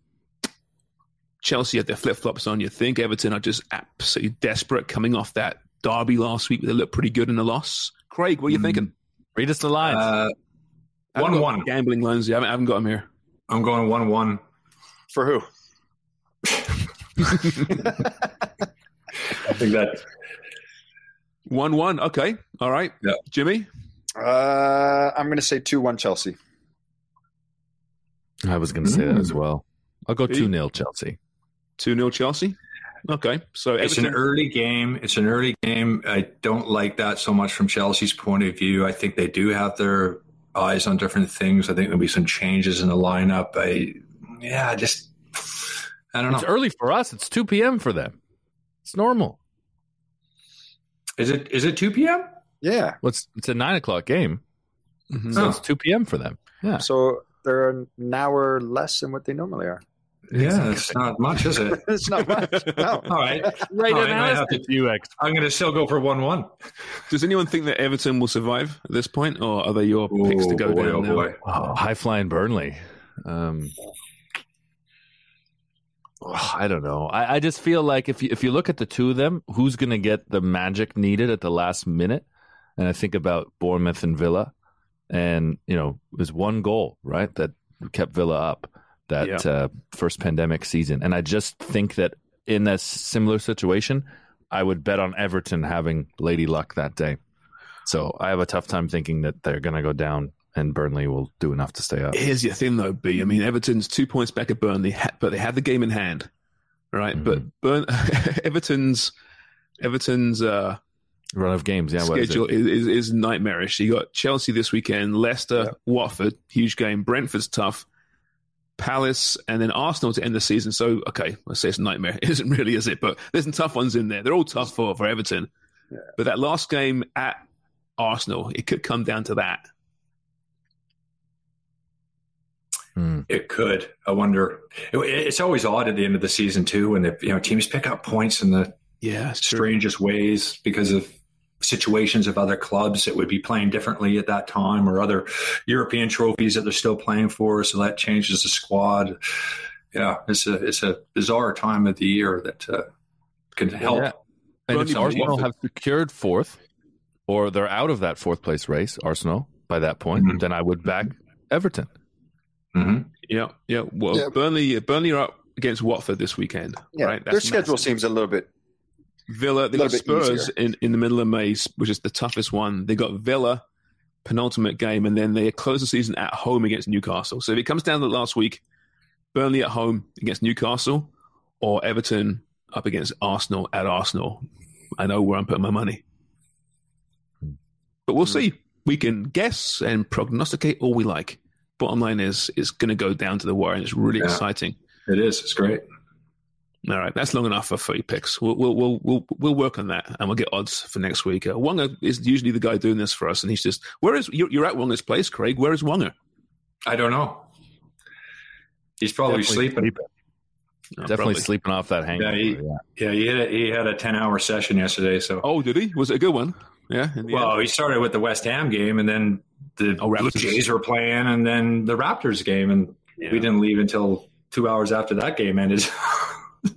Chelsea had their flip flops on. You think Everton are just absolutely desperate coming off that derby last week. They looked pretty good in the loss. Craig, what are you mm. thinking? Read us the lines. Uh, one one gambling lines. I haven't, I haven't got them here. I'm going one one. For who? I think that one one. Okay, all right. Yeah, Jimmy. Uh, I'm going to say two one Chelsea. I was going to say mm. that as well. I'll go two 0 Chelsea. Two 0 Chelsea. Okay, so it's an early game. It's an early game. I don't like that so much from Chelsea's point of view. I think they do have their eyes on different things. I think there'll be some changes in the lineup. I, yeah, just I don't know. It's early for us. It's two p.m. for them. It's normal. Is it? Is it two p.m.? Yeah. Well, it's, it's a nine o'clock game, mm-hmm. so oh. it's two p.m. for them. Yeah. So they're an hour less than what they normally are. Yeah, it's not much, is it? it's not much. No. All right. Right. All right I have to, UX. I'm going to still go for 1 1. Does anyone think that Everton will survive at this point, or are they your Ooh, picks to go boy, down? Oh, boy. Oh, high flying Burnley. Um, oh, I don't know. I, I just feel like if you, if you look at the two of them, who's going to get the magic needed at the last minute? And I think about Bournemouth and Villa, and you know, there's one goal right that kept Villa up that yeah. uh, first pandemic season. And I just think that in a similar situation, I would bet on Everton having Lady Luck that day. So I have a tough time thinking that they're going to go down and Burnley will do enough to stay up. Here's your thing, though, B. I mean, Everton's two points back at Burnley, but they have the game in hand, right? Mm-hmm. But Burn, Everton's Everton's uh, run of games, yeah, schedule is, is, is, nightmarish. You got Chelsea this weekend, Leicester, yeah. Watford, huge game. Brentford's tough. Palace, and then Arsenal to end the season. So, okay, let's say it's a nightmare. It isn't really, is it? But there's some tough ones in there. They're all tough for, for Everton. Yeah. But that last game at Arsenal, it could come down to that. Hmm. It could. I wonder. It, it's always odd at the end of the season too, when the you know teams pick up points in the yeah strangest ways because of situations of other clubs that would be playing differently at that time or other European trophies that they're still playing for. So that changes the squad. Yeah, it's a it's a bizarre time of the year that uh, can help. Yeah. And if Arsenal have secured fourth, or they're out of that fourth place race, Arsenal by that point, mm-hmm. then I would back Everton. Mm-hmm. Yeah, yeah. Well, yeah. Burnley, Burnley are up against Watford this weekend. Yeah, right? their schedule massive. seems a little bit Villa, they got Spurs in, in the middle of May, which is the toughest one. They got Villa, penultimate game, and then they close the season at home against Newcastle. So if it comes down to last week, Burnley at home against Newcastle, or Everton up against Arsenal at Arsenal, I know where I'm putting my money. But we'll hmm. see. We can guess and prognosticate all we like. Bottom line is, it's going to go down to the wire, and it's really yeah, exciting. It is. It's great. All right, that's long enough for three picks. We'll we'll we'll we'll, we'll work on that, and we'll get odds for next week. Uh, Wonga is usually the guy doing this for us, and he's just where is you're, you're at Wonga's place, Craig? Where is Wonga? I don't know. He's probably Definitely sleeping. sleeping. Oh, Definitely probably. sleeping off that hangover. Yeah, he, yeah. yeah, he, had a, he had a ten hour session yesterday. So oh, did he? Was it a good one? Yeah. Well, end? he started with the West Ham game, and then the oh, Jays were playing, and then the Raptors game, and yeah. we didn't leave until two hours after that game ended.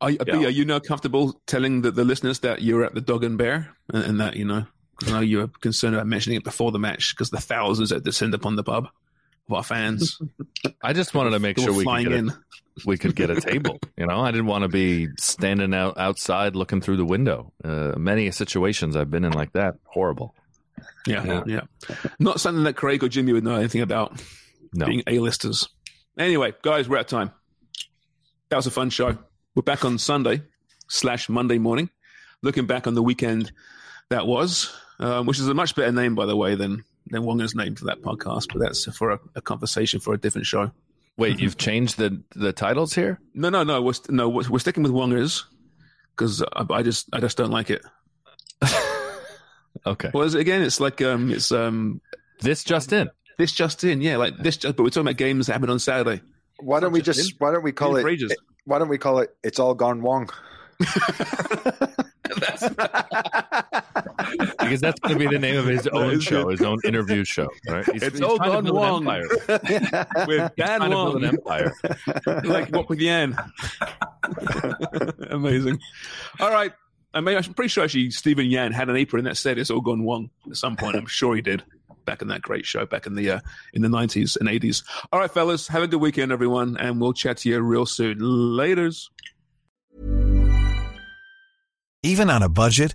are, yeah. are, you now comfortable telling the, the, listeners that you're at the Dog and Bear and, and that, you know, I know you were concerned about mentioning it before the match because the thousands that descend upon the pub of our fans. I just wanted to make sure we could, a, we could get a table. You know, I didn't want to be standing out outside looking through the window. Uh, many situations I've been in like that, horrible. Yeah, yeah, yeah. Not something that Craig or Jimmy would know anything about. No. Being A-listers. Anyway, guys, we're at time that was a fun show. We're back on Sunday slash Monday morning, looking back on the weekend that was, um, which is a much better name, by the way, than than Wonga's name for that podcast. But that's for a, a conversation for a different show. Wait, you've changed the the titles here? No, no, no. We're no, we're sticking with Wonga's because I, I, just I just don't like it. okay. Well, again, it's like um, it's um, this just in. This just in, yeah, like this. Just, but we're talking about games that happened on Saturday. Why don't we just? Why don't we call it? why don't we call it "It's All Gone Wong"? because that's going to be the name of his own show, his own interview show. Right? He's, it's he's all gone wrong with Dan Wong. An empire, like Wok with Yan. Amazing. All right. I mean, I'm pretty sure actually Stephen Yan had an apron that said "It's all gone wrong" at some point. I'm sure he did back in that great show back in the uh, in the 90s and 80s. All right, fellas, have a good weekend, everyone, and we'll chat to you real soon. Laters. Even on a budget,